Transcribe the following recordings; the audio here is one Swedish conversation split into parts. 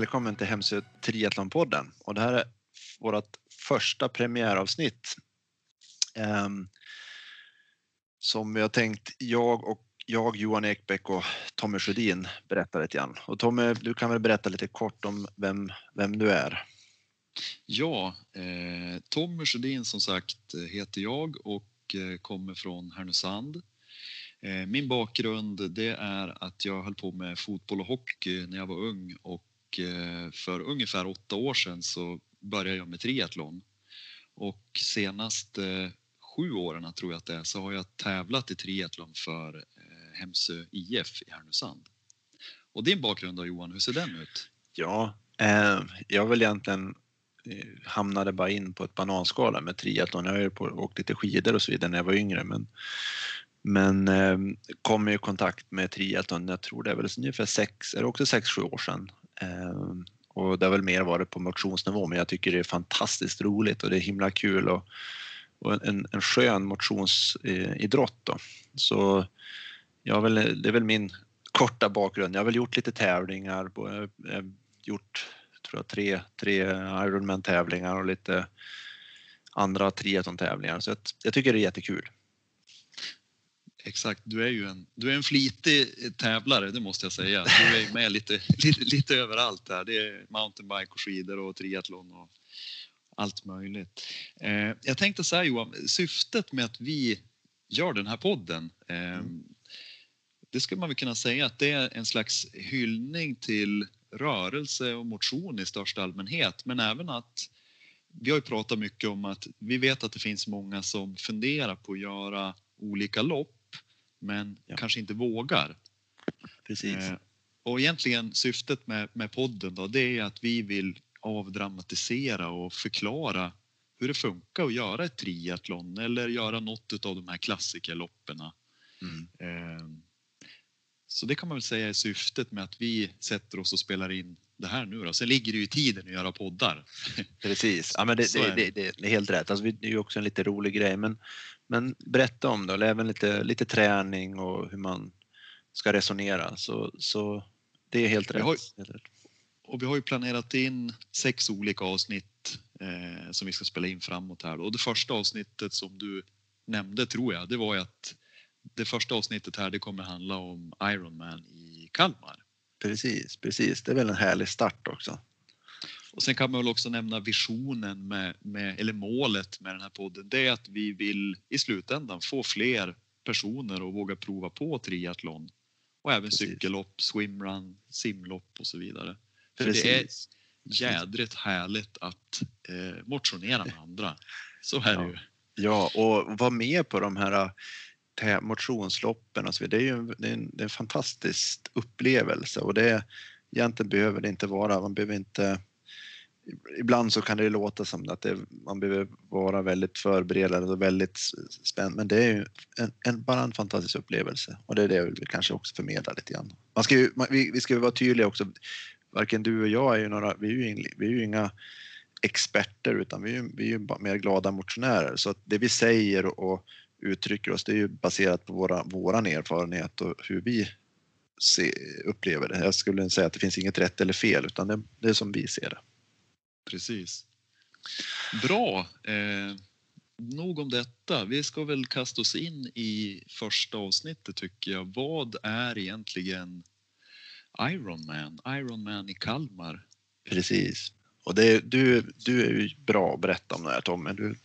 välkommen till Hemsö Triathlonpodden och det här är vårt första premiäravsnitt. Um, som vi har tänkt jag och jag, Johan Ekbäck och Tommy Sjödin berätta lite grann. Och Tommy, du kan väl berätta lite kort om vem, vem du är? Ja, eh, Tommy Sjödin som sagt heter jag och eh, kommer från Härnösand. Eh, min bakgrund det är att jag höll på med fotboll och hockey när jag var ung och och eh, för ungefär åtta år sedan så började jag med triathlon. Och senaste eh, sju åren tror jag att det är så har jag tävlat i triathlon för eh, Hemsö IF i Härnösand. Och din bakgrund då Johan, hur ser den ut? Ja, eh, jag vill egentligen hamnade bara in på ett bananskala med triathlon. Jag har ju åkt lite skidor och så vidare när jag var yngre men men eh, kom i kontakt med triathlon, jag tror det är väl ungefär sex, är det också sex, sju år sedan. Ehm, och det har väl mer varit på motionsnivå, men jag tycker det är fantastiskt roligt och det är himla kul och, och en, en skön motionsidrott då. Så jag väl, det är väl min korta bakgrund. Jag har väl gjort lite tävlingar, jag har eh, eh, gjort tror jag, tre, tre Ironman tävlingar och lite andra triathlon tävlingar så jag, jag tycker det är jättekul. Exakt, du är ju en, du är en flitig tävlare, det måste jag säga. Du är med lite, lite, lite överallt här. Det är mountainbike och skidor och triathlon och allt möjligt. Eh, jag tänkte så här Johan, syftet med att vi gör den här podden, eh, mm. det skulle man väl kunna säga att det är en slags hyllning till rörelse och motion i största allmänhet, men även att vi har ju pratat mycket om att vi vet att det finns många som funderar på att göra olika lopp men ja. kanske inte vågar. Precis. Eh, och egentligen syftet med, med podden då, det är att vi vill avdramatisera och förklara hur det funkar att göra ett triathlon eller göra något av de här klassikerloppen. Mm. Eh, så det kan man väl säga är syftet med att vi sätter oss och spelar in det här nu då. Sen ligger det ju i tiden att göra poddar. Precis, ja, men det, det, det, det, är helt rätt. Alltså, det är ju också en lite rolig grej men men berätta om det, även lite, lite träning och hur man ska resonera. Så, så det är helt rätt. Har, och vi har ju planerat in sex olika avsnitt eh, som vi ska spela in framåt här. Och det första avsnittet som du nämnde tror jag, det var ju att det första avsnittet här det kommer handla om Ironman i Kalmar. Precis, precis. Det är väl en härlig start också. Och sen kan man väl också nämna visionen med, med, eller målet med den här podden. Det är att vi vill i slutändan få fler personer att våga prova på triathlon och även Precis. cykellopp, swimrun, simlopp och så vidare. För Precis. det är jädrigt härligt att eh, motionera med andra. Så är det ju. Ja, och vara med på de här eh, motionsloppen och så vidare. Det är ju det är en, det är en fantastisk upplevelse och det egentligen behöver det inte vara. Man behöver inte ibland så kan det låta som att det, man behöver vara väldigt förberedd och väldigt spänd, men det är ju en, en, bara en fantastisk upplevelse och det är det vi kanske också förmedla lite grann. Man ska ju, man, vi, vi ska ju vara tydliga också. Varken du och jag är ju några, vi är ju, vi är ju inga experter utan vi är, vi är ju mer glada motionärer så att det vi säger och uttrycker oss det är ju baserat på våra, våran erfarenhet och hur vi se, upplever det. Jag skulle säga att det finns inget rätt eller fel utan det, det är som vi ser det. Precis. Bra. Eh, nog om detta. Vi ska väl kasta oss in i första avsnittet tycker jag. Vad är egentligen Ironman? Ironman i Kalmar. Precis. Och det, du, du är ju bra att berätta om det här Tommy. Du...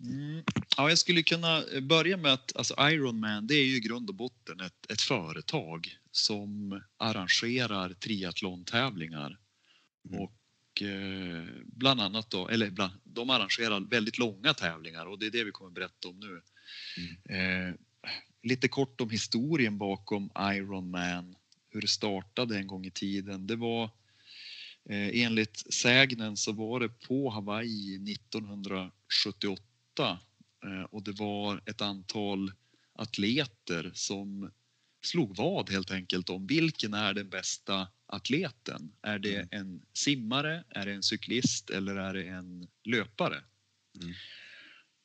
Mm. Ja, jag skulle kunna börja med att alltså Ironman det är ju i grund och botten ett, ett företag som arrangerar triathlon-tävlingar. Mm. Och Eh, bland annat då, eller bland, de arrangerar väldigt långa tävlingar och det är det vi kommer berätta om nu. Mm. Eh, lite kort om historien bakom Ironman, hur det startade en gång i tiden. Det var eh, enligt sägnen så var det på Hawaii 1978 eh, och det var ett antal atleter som slog vad helt enkelt om vilken är den bästa atleten? Är det mm. en simmare, är det en cyklist eller är det en löpare? Mm.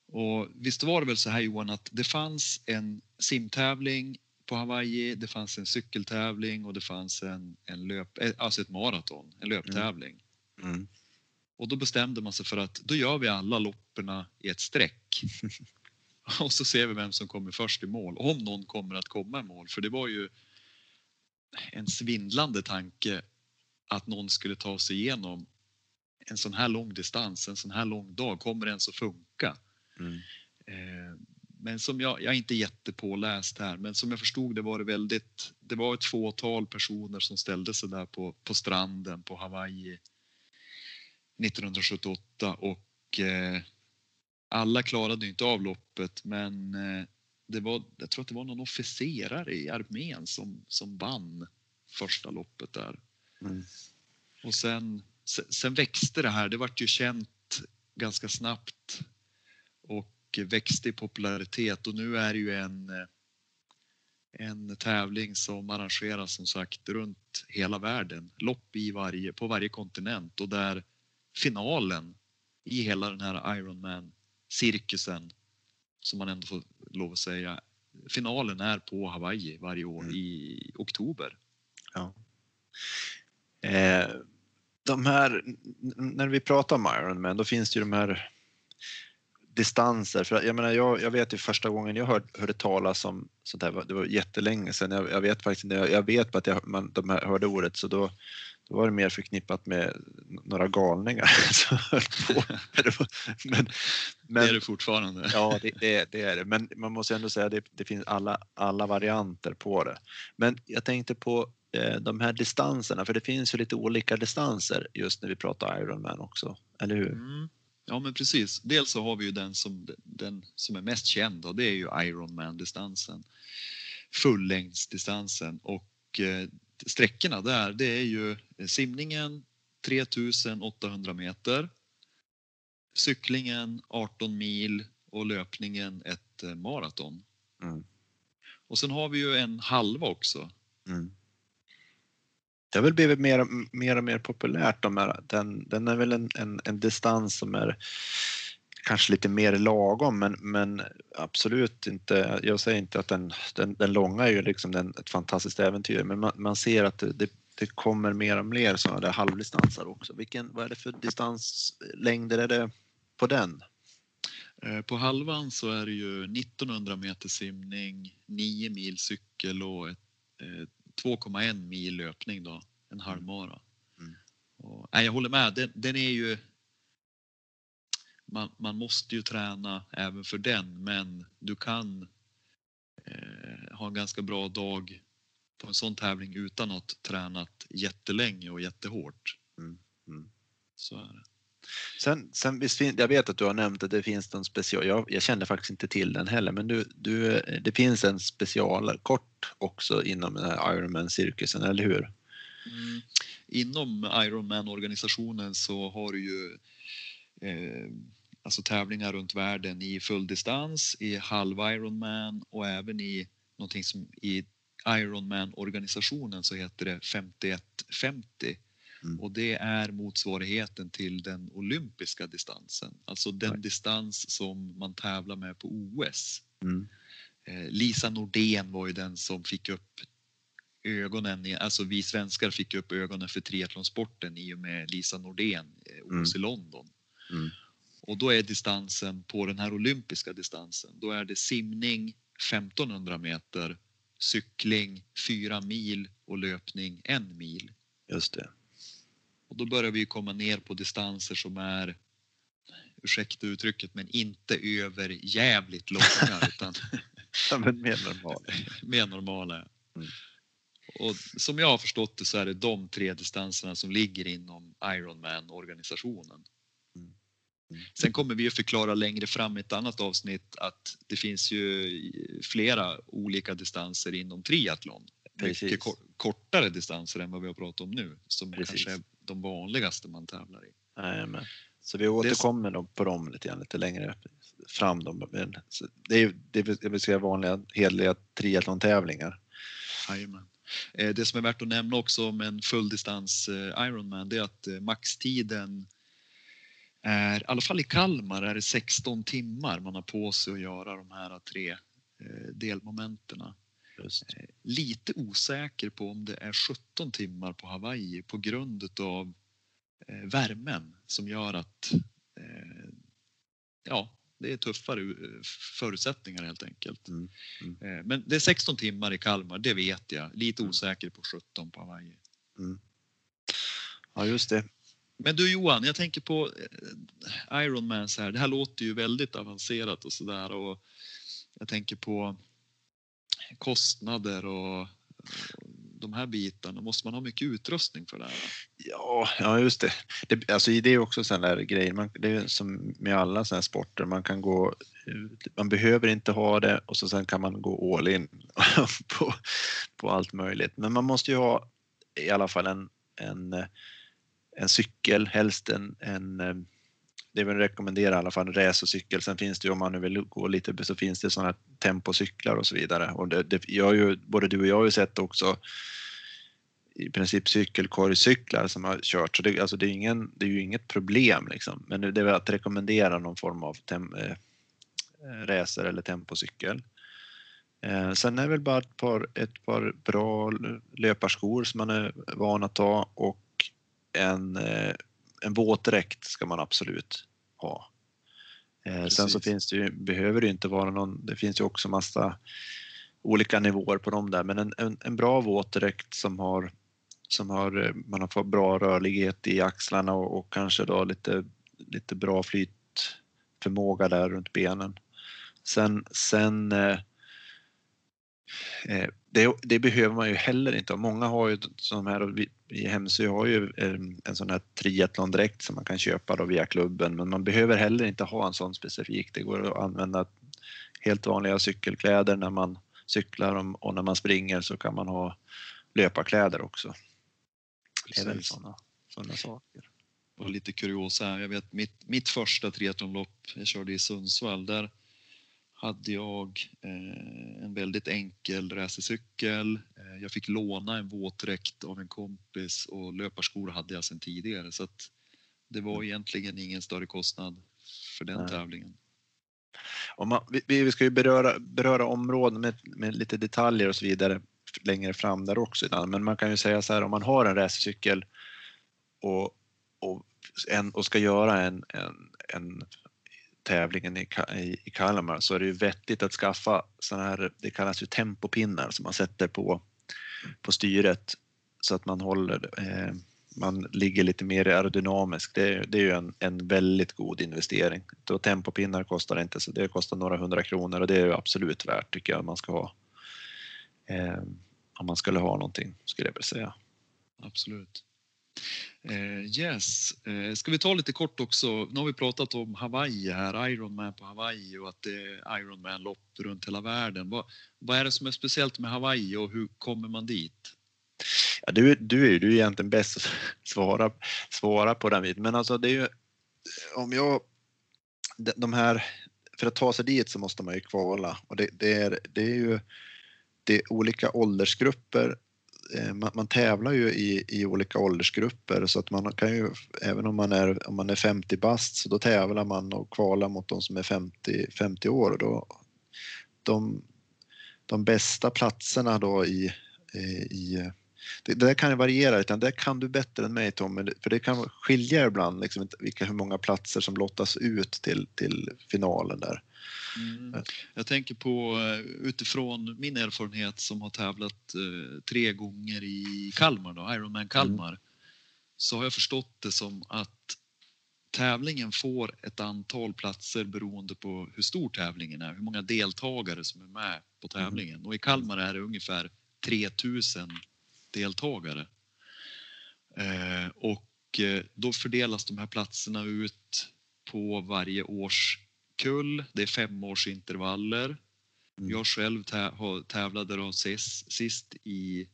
Och visst var det väl så här Johan att det fanns en simtävling på Hawaii, det fanns en cykeltävling och det fanns en, en löp, eh, alltså ett maraton, en löptävling. Mm. Och då bestämde man sig för att då gör vi alla lopperna i ett streck. och så ser vi vem som kommer först i mål, om någon kommer att komma i mål. För det var ju en svindlande tanke att någon skulle ta sig igenom en sån här lång distans, en sån här lång dag. Kommer det ens att funka? Mm. Eh, men som jag, jag är inte jättepåläst här, men som jag förstod det var det väldigt, det var ett fåtal personer som ställde sig där på, på stranden på Hawaii 1978 och eh, alla klarade inte av loppet men eh, det var, jag tror att det var någon officerare i armén som, som vann första loppet där. Mm. Och sen, sen växte det här, det vart ju känt ganska snabbt och växte i popularitet och nu är det ju en, en tävling som arrangeras som sagt runt hela världen. Lopp i varje, på varje kontinent och där finalen i hela den här Ironman-cirkusen som man ändå får lov att säga. Finalen är på Hawaii varje år mm. i oktober. Ja. Eh, de här, när vi pratar om Ironman, då finns det ju de här distanser. För jag menar, jag, jag vet ju första gången jag hörde, hörde talas om sånt här, det var jättelänge sedan. Jag, jag vet faktiskt jag, jag vet att jag, man, de här, hörde ordet så då, då var det mer förknippat med några galningar som höll på. Men, men, det är det fortfarande. Ja, det, det, det, är det. Men man måste ändå säga att det, det finns alla, alla varianter på det. Men jag tänkte på eh, de här distanserna, för det finns ju lite olika distanser just när vi pratar Ironman också, eller hur? Mm. Ja, men precis. Dels så har vi ju den som, den som är mest känd och det är ju Ironman-distansen. Fullängdsdistansen och eh, sträckorna där, det är ju simningen 3800 meter, cyklingen 18 mil och löpningen ett eh, maraton. Mm. Och sen har vi ju en halva också. Mm. Det har väl blivit mer, mer och mer populärt. De här, den, den är väl en, en, en distans som är kanske lite mer lagom men, men absolut inte, jag säger inte att den, den, den långa är ju liksom den, ett fantastiskt äventyr men man, man ser att det, det kommer mer och mer sådana där halvdistanser också. Vilken, vad är det för distanslängder är det på den? Eh, på halvan så är det ju 1900 meter simning, 9 mil cykel och 2,1 eh, mil löpning då, en halvmara. Mm. Och, nej, jag håller med, den, den är ju man, man måste ju träna även för den men du kan eh, ha en ganska bra dag på en sån tävling utan att tränat jättelänge och jättehårt. Mm. Mm. Så är det. Sen, sen visst, jag vet att du har nämnt att det finns en special, jag, jag kände faktiskt inte till den heller, men du, du, det finns en special kort också inom Ironman-cirkusen, eller hur? Mm. Inom Ironman-organisationen så har du ju eh, alltså tävlingar runt världen i fulldistans, i halv Ironman och även i någonting som i Ironman-organisationen så heter det 51-50 mm. och det är motsvarigheten till den olympiska distansen, alltså den Nej. distans som man tävlar med på OS. Mm. Eh, Lisa Nordén var ju den som fick upp ögonen, alltså vi svenskar fick upp ögonen för triathlonsporten i och med Lisa Nordén, eh, OS mm. i London. Mm. Och då är distansen på den här olympiska distansen, då är det simning 1500 meter, cykling 4 mil och löpning 1 mil. Just det. Och då börjar vi komma ner på distanser som är, ursäkta uttrycket, men inte över jävligt långa utan ja, men mer normala. mer normala. Mm. Och som jag har förstått det så är det de tre distanserna som ligger inom Ironman-organisationen. Sen kommer vi att förklara längre fram i ett annat avsnitt att det finns ju flera olika distanser inom triathlon. Precis. Mycket kortare distanser än vad vi har pratat om nu som Precis. kanske är de vanligaste man tävlar i. Jajamän. Så vi återkommer det... på dem lite, grann, lite längre fram. Dem. Det är, det vill säga vanliga hederliga triathlon-tävlingar. Jajamän. Eh, det som är värt att nämna också om en fulldistans eh, Ironman det är att eh, maxtiden är, i alla fall i Kalmar är det 16 timmar man har på sig att göra de här tre eh, delmomenten. Just. Lite osäker på om det är 17 timmar på Hawaii på grund av värmen som gör att ja, det är tuffare förutsättningar helt enkelt. Mm. Mm. Men det är 16 timmar i Kalmar, det vet jag. Lite mm. osäker på 17 på Hawaii. Mm. Ja, just det. Men du Johan, jag tänker på eh, Iron Ironman så här. Det här låter ju väldigt avancerat och sådär och jag tänker på kostnader och de här bitarna. Måste man ha mycket utrustning för det här? Ja, ja just det. det alltså det är också sån där grejer. Man, det är som med alla sådana här sporter. Man kan gå man behöver inte ha det och så sen kan man gå all in på, på allt möjligt. Men man måste ju ha i alla fall en, en eh, en cykel, helst en, en eh, det vill rekommendera i alla fall en racercykel. Sen finns det ju om man nu vill gå lite så finns det sådana tempocyklar och så vidare. Och det, det, jag ju, både du och jag har ju sett också i princip cykelkorgcyklar som har kört. Så det, alltså det, är, ingen, det är ju inget problem liksom. Men det är väl att rekommendera någon form av tem, eh, eh racer eller tempocykel. Eh, sen är det väl bara ett par, ett par bra löparskor som man är van att ta och en, eh, en våtdräkt ska man absolut ha. Precis. Eh, sen så finns det ju, behöver det inte vara någon, det finns ju också massa olika nivåer på dem där, men en, en, en bra våtdräkt som har, som har, eh, man har fått bra rörlighet i axlarna och, och kanske då lite, lite bra flytförmåga där runt benen. Sen, sen det, det, behöver man ju heller inte. Många har ju som här, i Hemsö har ju en sån här triathlondräkt som man kan köpa då via klubben, men man behöver heller inte ha en sån specifik. Det går att använda helt vanliga cykelkläder när man cyklar och när man springer så kan man ha löparkläder också. Det är väl sådana, sådana saker. Och lite kuriosa, jag vet mitt, mitt första triathlonlopp, jag körde i Sundsvall, där hade jag eh, en väldigt enkel racercykel. Eh, jag fick låna en våtdräkt av en kompis och löparskor hade jag sedan tidigare så att det var mm. egentligen ingen större kostnad för den Nej. tävlingen. Man, vi, vi ska ju beröra, beröra områden med, med lite detaljer och så vidare längre fram där också. Men man kan ju säga så här om man har en racercykel och, och, en, och ska göra en, en, en tävlingen i, i, Kalmar så är det ju vettigt att skaffa sådana här, det kallas ju tempopinnar som man sätter på, på styret så att man håller, eh, man ligger lite mer aerodynamiskt. Det, det är ju en, en väldigt god investering. Då tempopinnar kostar inte så det kostar några hundra kronor och det är ju absolut värt tycker jag man ska ha. Eh, om man skulle ha någonting skulle jag vilja säga. Absolut. Eh, yes, eh, ska vi ta lite kort också. Nu har vi pratat om Hawaii här, Ironman på Hawaii och att det är Ironman-lopp runt hela världen. Vad, vad är det som är speciellt med Hawaii och hur kommer man dit? Ja, du, du är ju egentligen bäst att svara, svara på den biten, men alltså det är ju om jag de här för att ta sig dit så måste man ju kvala och det, det är, det är ju det är olika åldersgrupper Eh, man, man, tävlar ju i, i olika åldersgrupper så att man kan ju, även om man är, om man är 50 bast, så då tävlar man och kvalar mot de som är 50, 50 år. Och då, de, de bästa platserna då i, eh, i det, det där kan ju variera, utan det kan du bättre än mig Tommy, för det kan skilja ibland liksom, vilka, hur många platser som lottas ut till, till finalen där. Mm. Jag tänker på eh, utifrån min erfarenhet som har tävlat eh, tre gånger i Kalmar, då, Ironman Kalmar, mm. så har jag förstått det som att tävlingen får ett antal platser beroende på hur stor tävlingen är, hur många deltagare som är med på mm. tävlingen. Mm. Och i Kalmar är det ungefär 3000 deltagare. Eh, och eh, då fördelas de här platserna ut på varje års kull, det är femårsintervaller. Mm. Jag själv tävlade då sist, sist i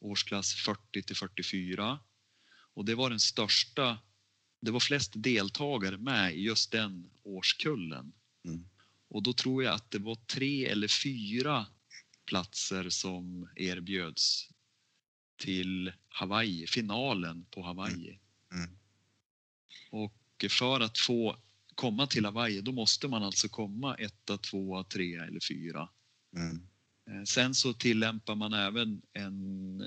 årsklass 40 till 44 och det var den största, det var flest deltagare med i just den årskullen. Mm. Och då tror jag att det var tre eller fyra platser som erbjöds till Hawaii, finalen på Hawaii. Mm. Mm. Och för att få komma till Hawaii, då måste man alltså komma etta, tvåa, trea eller fyra. Mm. Eh, sen så tillämpar man även en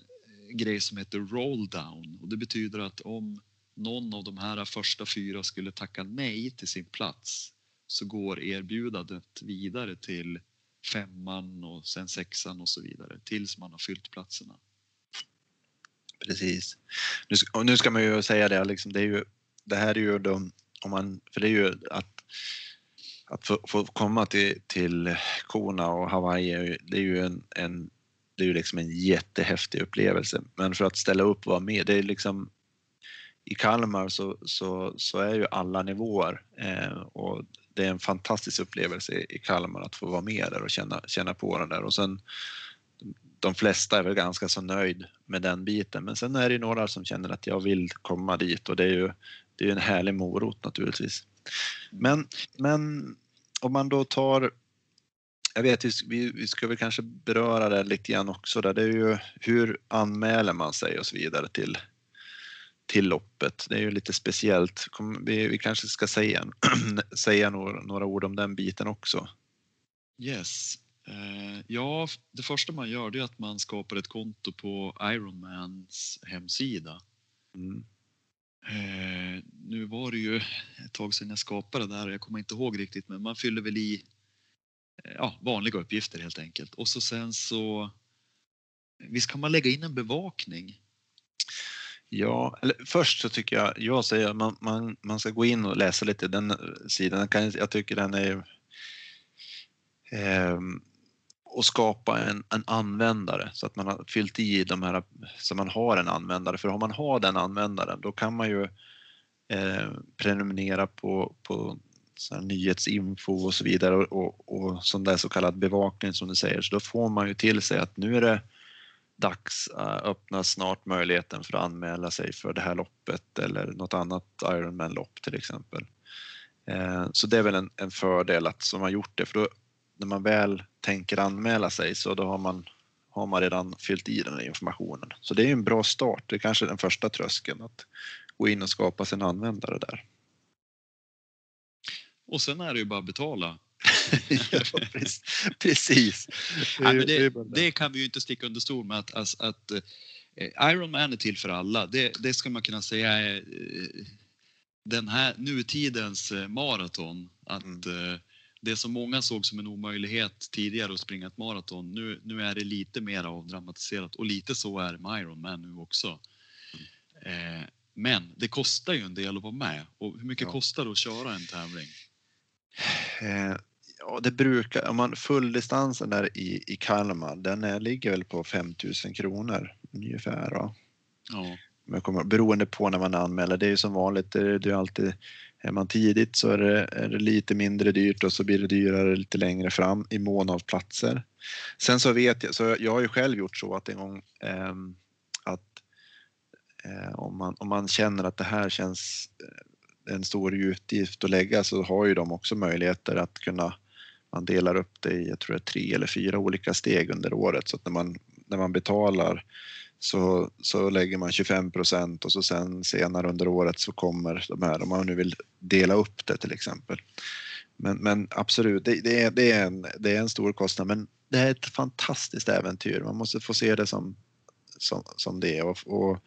grej som heter roll down och det betyder att om någon av de här första fyra skulle tacka nej till sin plats så går erbjudandet vidare till femman och sen sexan och så vidare tills man har fyllt platserna. Precis. Nu, och nu ska man ju säga det, liksom, det, är ju, det här är ju de, om man, för det är ju att, att få, få komma till, till Kona och Hawaii, det är ju en, en det är ju liksom en jättehäftig upplevelse. Men för att ställa upp och vara med, det är liksom i Kalmar så, så, så är ju alla nivåer eh, och det är en fantastisk upplevelse i Kalmar att få vara med där och känna, känna på det där och sen de flesta är väl ganska så nöjd med den biten men sen är det ju några som känner att jag vill komma dit och det är ju det är en härlig morot naturligtvis. Men, men om man då tar jag vet, vi, vi ska väl kanske beröra det lite grann också. Där. Det är ju hur anmäler man sig och så vidare till, till loppet. Det är ju lite speciellt. Vi, vi kanske ska säga, säga några, några ord om den biten också. Yes. Eh, ja, det första man gör är att man skapar ett konto på Ironmans hemsida. Mm. Eh, nu var det ju ett tag sedan jag skapade det här och jag kommer inte ihåg riktigt men man fyller väl i eh, ja, vanliga uppgifter helt enkelt. Och så sen så visst kan man lägga in en bevakning Ja, eller först så tycker jag, jag säger att man, man, man ska gå in och läsa lite den sidan. Jag tycker den är eh, och skapa en, en användare så att man har fyllt i de här, så man har en användare. För om man har den användaren då kan man ju eh, prenumerera på, på så nyhetsinfo och så vidare och, och, och sån där så kallad bevakning som du säger. Så då får man ju till sig att nu är det dags eh, öppnas snart möjligheten för att anmäla sig för det här loppet eller något annat Ironman-lopp till exempel. Eh, så det är väl en, en fördel att som har gjort det för då när man väl tänker anmäla sig så då har man, har man redan fyllt i den här informationen. Så det är en bra start. Det är kanske den första tröskeln att gå in och skapa sin användare där. Och sen är det ju bara att betala ja, precis. Ja, det, det, kan vi ju inte sticka under stol med att, att, att eh, Ironman är till för alla. Det, det ska man kunna säga är eh, den här nutidens eh, maraton. Att mm. Det som många såg som en omöjlighet tidigare att springa ett maraton, nu, nu är det lite mer avdramatiserat och lite så är det med nu också. Mm. Men det kostar ju en del att vara med och hur mycket ja. kostar det att köra en tävling? Ja, det brukar, om man fulldistansen där i, i Kalmar, den är, ligger väl på 5000 kronor ungefär. Ja. Men kommer, beroende på när man anmäler, det är ju som vanligt, det, det är alltid, är man tidigt så är det, är det lite mindre dyrt och så blir det dyrare lite längre fram i mån av platser. Sen så vet jag, så jag har ju själv gjort så att en gång eh, att eh, om, man, om man känner att det här känns eh, en stor utgift att lägga så har ju de också möjligheter att kunna man delar upp det i, jag tror det är tre eller fyra olika steg under året så att när man, när man betalar så, så lägger man 25 procent och så sen senare under året så kommer de här, om man nu vill dela upp det till exempel. Men, men absolut, det, det, är, det, är en, det är en stor kostnad men det är ett fantastiskt äventyr. Man måste få se det som, som, som det är och, och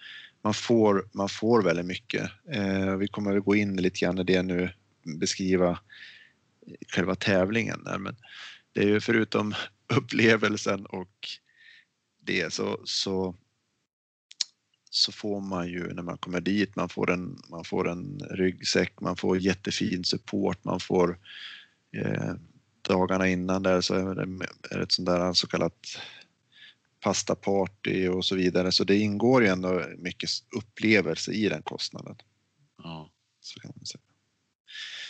man, får, man får väldigt mycket. Eh, vi kommer att gå in lite grann i det nu, beskriva själva tävlingen där. Men det är ju förutom upplevelsen och det så, så, så får man ju när man kommer dit, man får en, man får en ryggsäck, man får jättefin support, man får eh, dagarna innan där så är det, är ett sånt där så kallat pastaparty och så vidare. Så det ingår ju ändå mycket upplevelse i den kostnaden. Ja. Så kan man säga.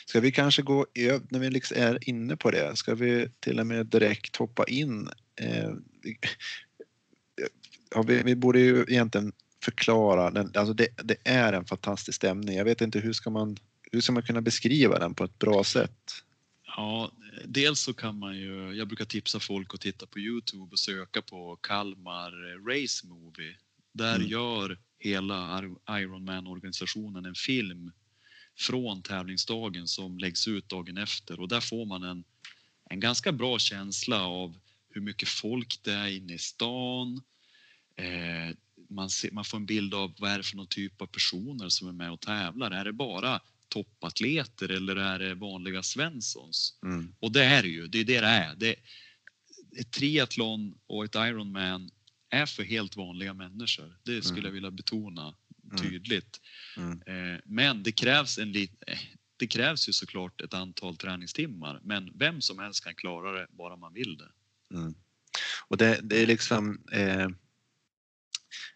Ska vi kanske gå när vi liksom är inne på det, ska vi till och med direkt hoppa in? Eh, ja, vi, vi, borde ju egentligen förklara, den, alltså det, det, är en fantastisk stämning. Jag vet inte hur ska man, hur ska man kunna beskriva den på ett bra sätt? Ja, dels så kan man ju, jag brukar tipsa folk att titta på Youtube och söka på Kalmar Race Movie. Där mm. gör hela Ironman-organisationen en film från tävlingsdagen som läggs ut dagen efter och där får man en, en ganska bra känsla av hur mycket folk det är inne i stan. Eh, man, ser, man får en bild av vad är det för någon typ av personer som är med och tävlar. Är det bara toppatleter eller är det vanliga Svenssons? Mm. Och det är det ju, det är det det är. Det, ett triathlon och ett Ironman är för helt vanliga människor. Det skulle Mm. jag vilja betona Mm. tydligt. Mm. Eh, Men det krävs, en lit, eh, det krävs ju såklart ett antal träningstimmar. Men vem som helst kan klara det bara man vill det. Mm. Och det, det är liksom eh,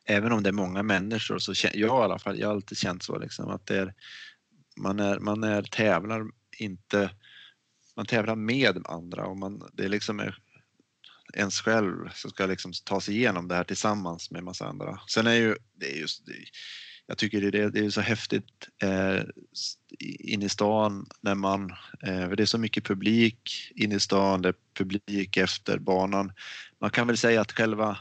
även om det är många människor så känner jag i alla fall, jag har alltid känt så liksom att det är man är, man är tävlar inte, man tävlar med andra och man, det är liksom är ens själv som ska liksom ta sig igenom det här tillsammans med massa andra. Sen är ju, det är just, det, jag tycker det är, det är så häftigt eh, in i stan när man, eh, för det är så mycket publik in i stan, det är publik efter banan. Man kan väl säga att själva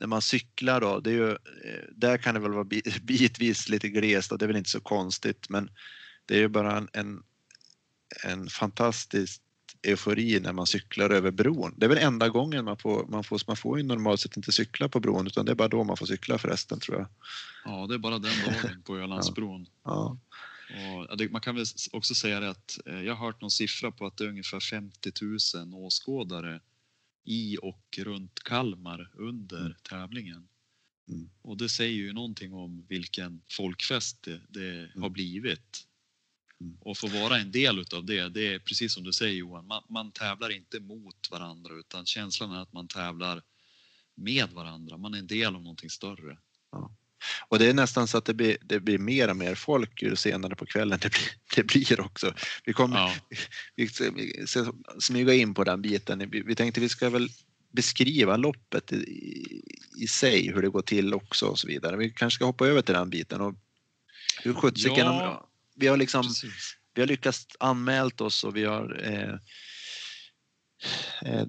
när man cyklar då, det är ju, eh, där kan det väl vara bi- bitvis lite glest och det är väl inte så konstigt men det är ju bara en, en, en fantastisk eufori när man cyklar över bron. Det är väl enda gången man får, man får, man får ju normalt sett inte cykla på bron utan det är bara då man får cykla förresten tror jag. Ja, det är bara den dagen på Ölandsbron. Ja. Ja, det, man kan väl också säga det att eh, jag har hört någon siffra på att det är ungefär 50 000 åskådare i och runt Kalmar under Mm. tävlingen. Mm. Och det säger ju någonting om vilken folkfest det, det har blivit. Mm. Och få vara en del utav det, det är precis som du säger Johan, man, man tävlar inte mot varandra utan känslan är att man tävlar med varandra, man är en del av någonting större. Och det är nästan så att det blir, det blir mer och mer folk ju senare på kvällen det blir, det blir också. Vi kommer Ja, vi vi ska smyga in på den biten. Vi, vi tänkte vi ska väl beskriva loppet i, i, i sig, hur det går till också och så vidare. Vi kanske ska hoppa över till den biten. Och hur sjuttsiken, Ja. vi har liksom precis. vi har lyckats anmält oss och vi har eh, eh,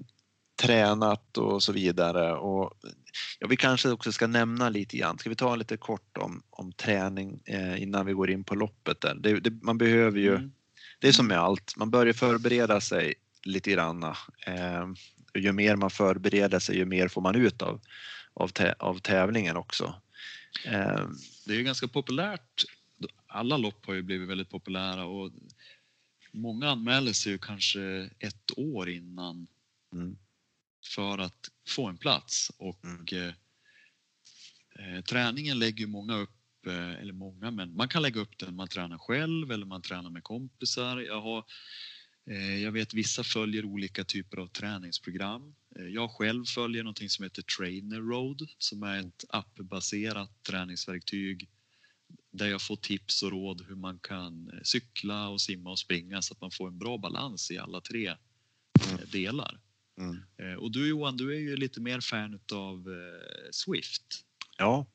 tränat och så vidare. Och, ja, vi kanske också ska nämna lite grann, ska vi ta lite kort om, om träning eh, innan vi går in på loppet där. Det, det, man behöver ju, Mm. det är som med allt, man börjar förbereda sig lite grann. Eh, ju mer man förbereder sig, ju mer får man ut av, av, av tävlingen också. Eh, det är ju ganska populärt. Alla lopp har ju blivit väldigt populära och många anmäler sig ju kanske ett år innan mm, för att få en plats och Mm. eh, eh, träningen lägger många upp, eh, eller många, men man kan lägga upp den man tränar själv eller man tränar med kompisar. Jag, har, eh, jag vet vissa följer olika typer av träningsprogram. Eh, jag själv följer någonting som heter Trainer Road som är ett appbaserat träningsverktyg där jag får tips och råd hur man kan cykla och simma och springa så att man får en bra balans i alla tre delar. Mm. Eh, Och du Johan, du är ju lite mer fan utav eh, Swift. Ja,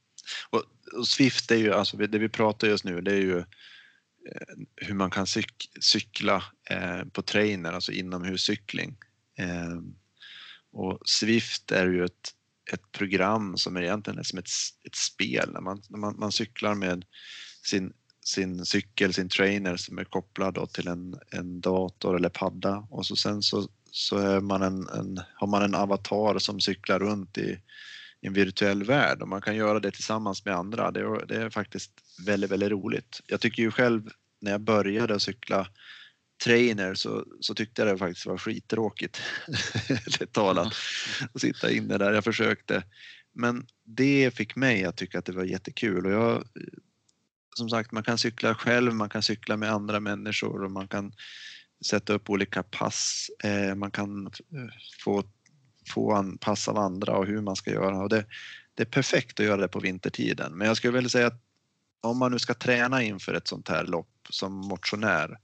och, och Swift är ju, alltså det vi pratar just nu, det är ju eh, hur man kan cyk, cykla eh, på trainer, alltså inomhuscykling. Eh, och Swift är ju ett, ett program som är egentligen som ett, ett spel, man, man, man cyklar med sin, sin cykel, sin trainer som är kopplad till en, en dator eller padda och så sen så, så man en, en, har man en avatar som cyklar runt i, i en virtuell värld och man kan göra det tillsammans med andra. Det är, det är faktiskt väldigt, väldigt roligt. Jag tycker ju själv när jag började cykla trainer så, så tyckte jag det faktiskt var skittråkigt. Ärligt talat. Att sitta inne där. Jag försökte. Men det fick mig att tycka att det var jättekul och jag som sagt, man kan cykla själv, man kan cykla med andra människor och man kan sätta upp olika pass. Eh, man kan eh, få, få an, pass av andra och hur man ska göra. Och det, det är perfekt att göra det på vintertiden. Men jag skulle vilja säga att om man nu ska träna inför ett sånt här lopp som motionär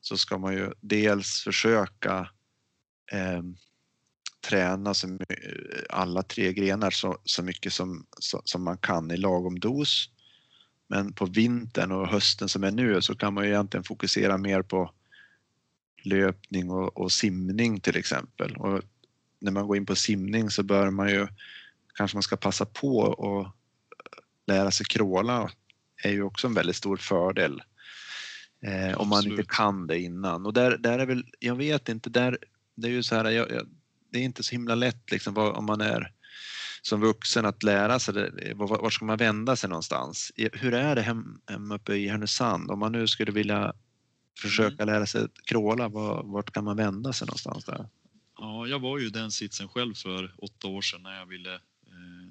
så ska man ju dels försöka eh, träna så, alla tre grenar så, så mycket som, så, som man kan i lagom dos. Men på vintern och hösten som är nu så kan man ju egentligen fokusera mer på löpning och, och simning till exempel. Och när man går in på simning så bör man ju kanske man ska passa på och lära sig kråla är ju också en väldigt stor fördel. Eh, om man inte kan det innan. Och där, där är väl, jag vet inte, där, det är ju så här, jag, jag, det är inte så himla lätt liksom, vad, om man är som vuxen att lära sig det, var ska man vända sig någonstans? Hur är det hem, hem uppe i Härnösand om man nu skulle vilja försöka mm. lära sig kråla, vart kan man vända sig någonstans där? Ja, jag var ju den sitsen själv för åtta år sedan när jag ville eh,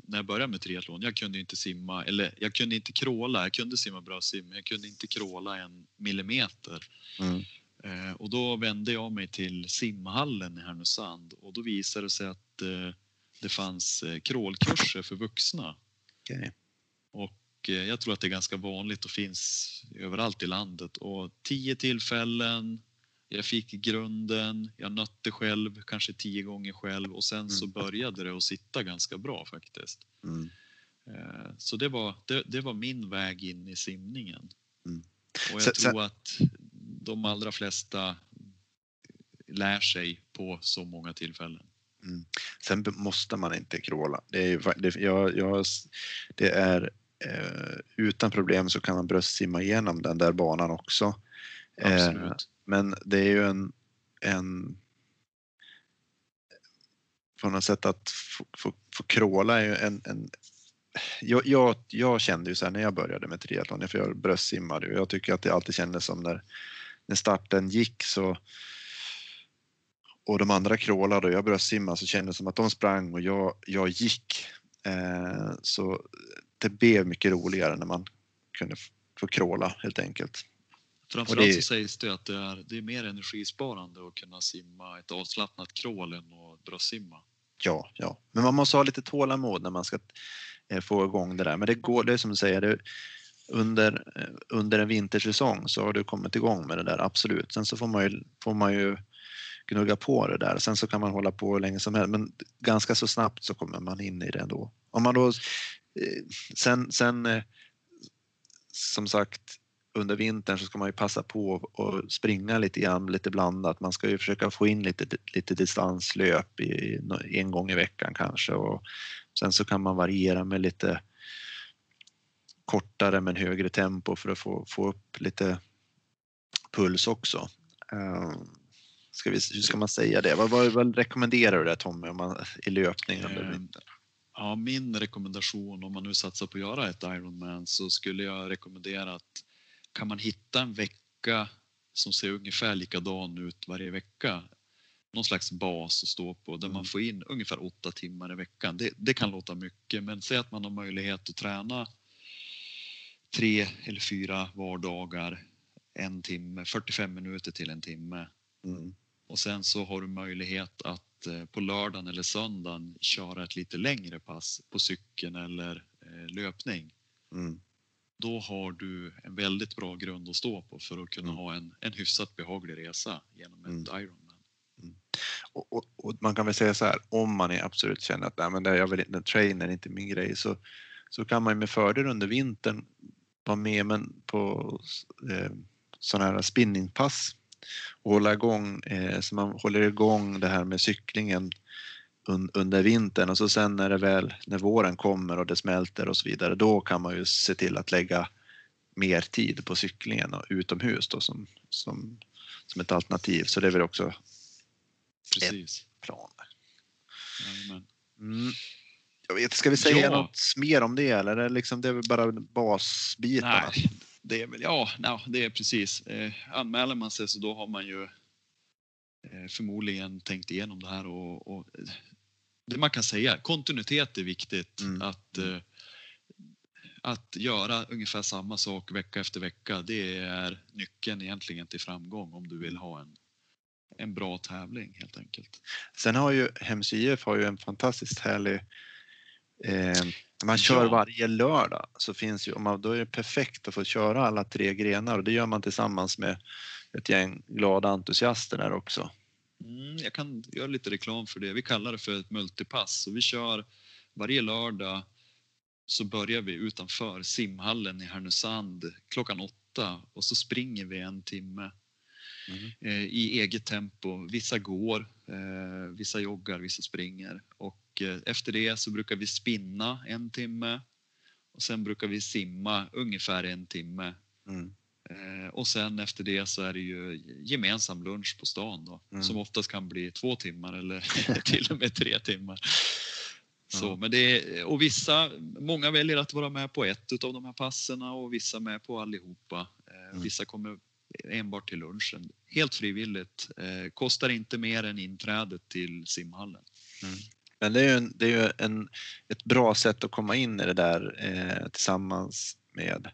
när jag började med triathlon. Jag kunde inte simma, eller jag kunde inte kråla. Jag kunde simma bra sim, men jag kunde inte kråla en millimeter. Mm. Eh, och då vände jag mig till simhallen i Härnösand och då visade det sig att eh, det fanns krålkurser för vuxna. Okay. Och jag tror att det är ganska vanligt och finns överallt i landet och tio tillfällen jag fick grunden, jag nötte själv, kanske tio gånger själv och sen mm. så började det att sitta ganska bra faktiskt. Mm. Eh, så det var, det, det, var min väg in i simningen. Mm. Och jag så, tror så... att de allra flesta lär sig på så många tillfällen. Mm. Sen måste man inte kråla. Det är, det, jag, jag, det är eh, utan problem så kan man bröstsimma igenom den där banan också. Absolut. Eh, men det är ju en, en på något sätt att få, få, få kråla är ju en, en jag, jag, jag, kände ju så här när jag började med triathlon, för jag bröstsimmade och jag tycker att det alltid kändes som när, när starten gick så och de andra krålade och jag bröstsimmade så kändes det som att de sprang och jag, jag gick. Eh, så det blev mycket roligare när man kunde få kråla helt enkelt. Framförallt det... så sägs det att det är, det är mer energisparande att kunna simma ett avslappnat crawl än att bröstsimma. Ja, ja, men man måste ha lite tålamod när man ska eh, få igång det där. Men det går, det är som du säger, det, under, eh, under en vintersäsong så har du kommit igång med det där, absolut. Sen så får man ju, får man ju gnugga på det där. Sen så kan man hålla på hur länge som helst, men ganska så snabbt så kommer man in i det ändå. Om man då, sen, sen som sagt, under vintern så ska man ju passa på att springa lite grann, lite blandat. Man ska ju försöka få in lite, lite distanslöp i, en gång i veckan kanske och sen så kan man variera med lite kortare men högre tempo för att få, få upp lite puls också. Uh, ska vi, hur ska man säga det? Vad, vad, vad rekommenderar du där Tommy om man, i löpning under vintern? Ja, min rekommendation om man nu satsar på att göra ett Ironman så skulle jag rekommendera att kan man hitta en vecka som ser ungefär likadan ut varje vecka, någon slags bas att stå på där man mm. får in ungefär åtta timmar i veckan. Det, det kan låta mycket, men säg att man har möjlighet att träna tre eller fyra vardagar, en timme, 45 minuter till en timme. Mm. Och sen så har du möjlighet att eh, på lördagen eller söndagen köra ett lite längre pass på cykeln eller eh, löpning. Mm då har du en väldigt bra grund att stå på för att kunna mm. ha en, en hyfsat behaglig resa genom ett mm. Ironman. Mm. Och, och, och, man kan väl säga så här, om man är absolut känner att Nej, men det, jag vill inte, trainer är inte min grej, så, så kan man med fördel under vintern vara med men på eh, sådana här spinningpass och hålla igång, eh, så man håller igång det här med cyklingen under vintern och så sen när det väl, när våren kommer och det smälter och så vidare, då kan man ju se till att lägga mer tid på cyklingen och utomhus då som, som, som ett alternativ. Så det är väl också Precis. ett plan. Mm. Jag vet, ska vi säga ja. något mer om det eller är det, liksom, det är väl bara basbitarna? Nej, det är väl, ja, no, det är precis. Eh, anmäler man sig så då har man ju eh, förmodligen tänkt igenom det här och, och det man kan säga, kontinuitet är viktigt. Mm. Att, eh, att göra ungefär samma sak vecka efter vecka, det är nyckeln egentligen till framgång om du vill ha en, en bra tävling helt enkelt. Sen har ju Hems IF har ju en fantastiskt härlig eh, man kör ja. varje lördag så finns ju, då är det perfekt att få köra alla tre grenar och det gör man tillsammans med ett gäng glada entusiaster där också. Mm, jag kan göra lite reklam för det. Vi kallar det för ett multipass och vi kör varje lördag så börjar vi utanför simhallen i Härnösand klockan åtta och så springer vi en timme mm. eh, i eget tempo. Vissa går, eh, vissa joggar, vissa springer och eh, efter det så brukar vi spinna en timme och sen brukar vi simma ungefär en timme. Mm. Eh, och sen efter det så är det ju gemensam lunch på stan då, Mm. som oftast kan bli två timmar eller till och med tre timmar. Så, Ja. men det är, och vissa, många väljer att vara med på ett av de här passerna och vissa med på allihopa. Eh, Mm. Vissa kommer enbart till lunchen. Helt frivilligt. Eh, kostar inte mer än inträdet till simhallen. Men det är ju, en, det är ju en, ett bra sätt att komma in i det där eh, tillsammans med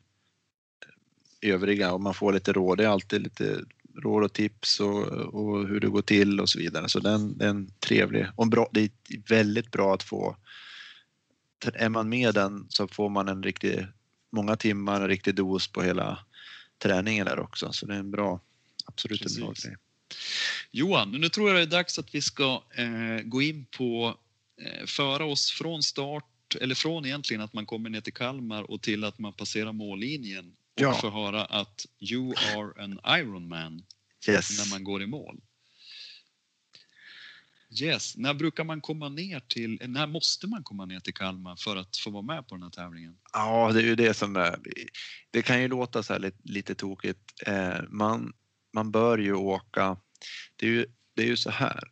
övriga och man får lite råd. Det är alltid lite råd och tips och, och hur det går till och så vidare. Så den, det är en trevlig och bra, det är väldigt bra att få. Är man med den så får man en riktig, många timmar, en riktig dos på hela träningen där också. Så det är en bra, absolut en bra Precis. grej. Johan, nu tror jag det är dags att vi ska eh, gå in på eh, föra oss från start eller från egentligen att man kommer ner till Kalmar och till att man passerar mållinjen och Ja. får höra att you are an Ironman Yes. när man går i mål. Yes, när brukar man komma ner till, när måste man komma ner till Kalmar för att få vara med på den här tävlingen? Ja, det är ju det som är. Det kan ju låta så här lite, lite tokigt. Eh, man, man bör ju åka. Det är ju, det är ju så här.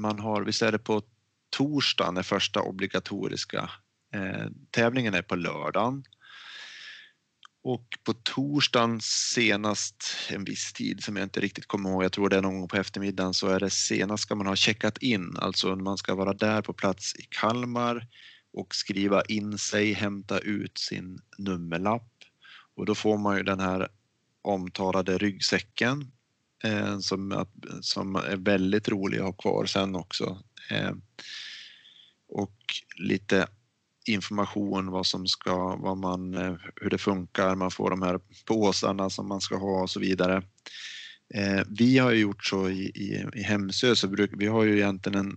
Man har, visst är det på torsdagen är första obligatoriska. Eh, tävlingen är på lördagen. Och på torsdagen senast en viss tid som jag inte riktigt kommer ihåg, jag tror det är någon gång på eftermiddagen, så är det senast ska man ha checkat in, alltså man ska vara där på plats i Kalmar och skriva in sig, hämta ut sin nummerlapp och då får man ju den här omtalade ryggsäcken eh, som, att- som är väldigt rolig att ha kvar sen också. Eh, och lite information vad som ska, vad man, eh, hur det funkar, man får de här påsarna som man ska ha och så vidare. Eh, vi har ju gjort så i, i, i Hemsö så bruk, vi har ju egentligen en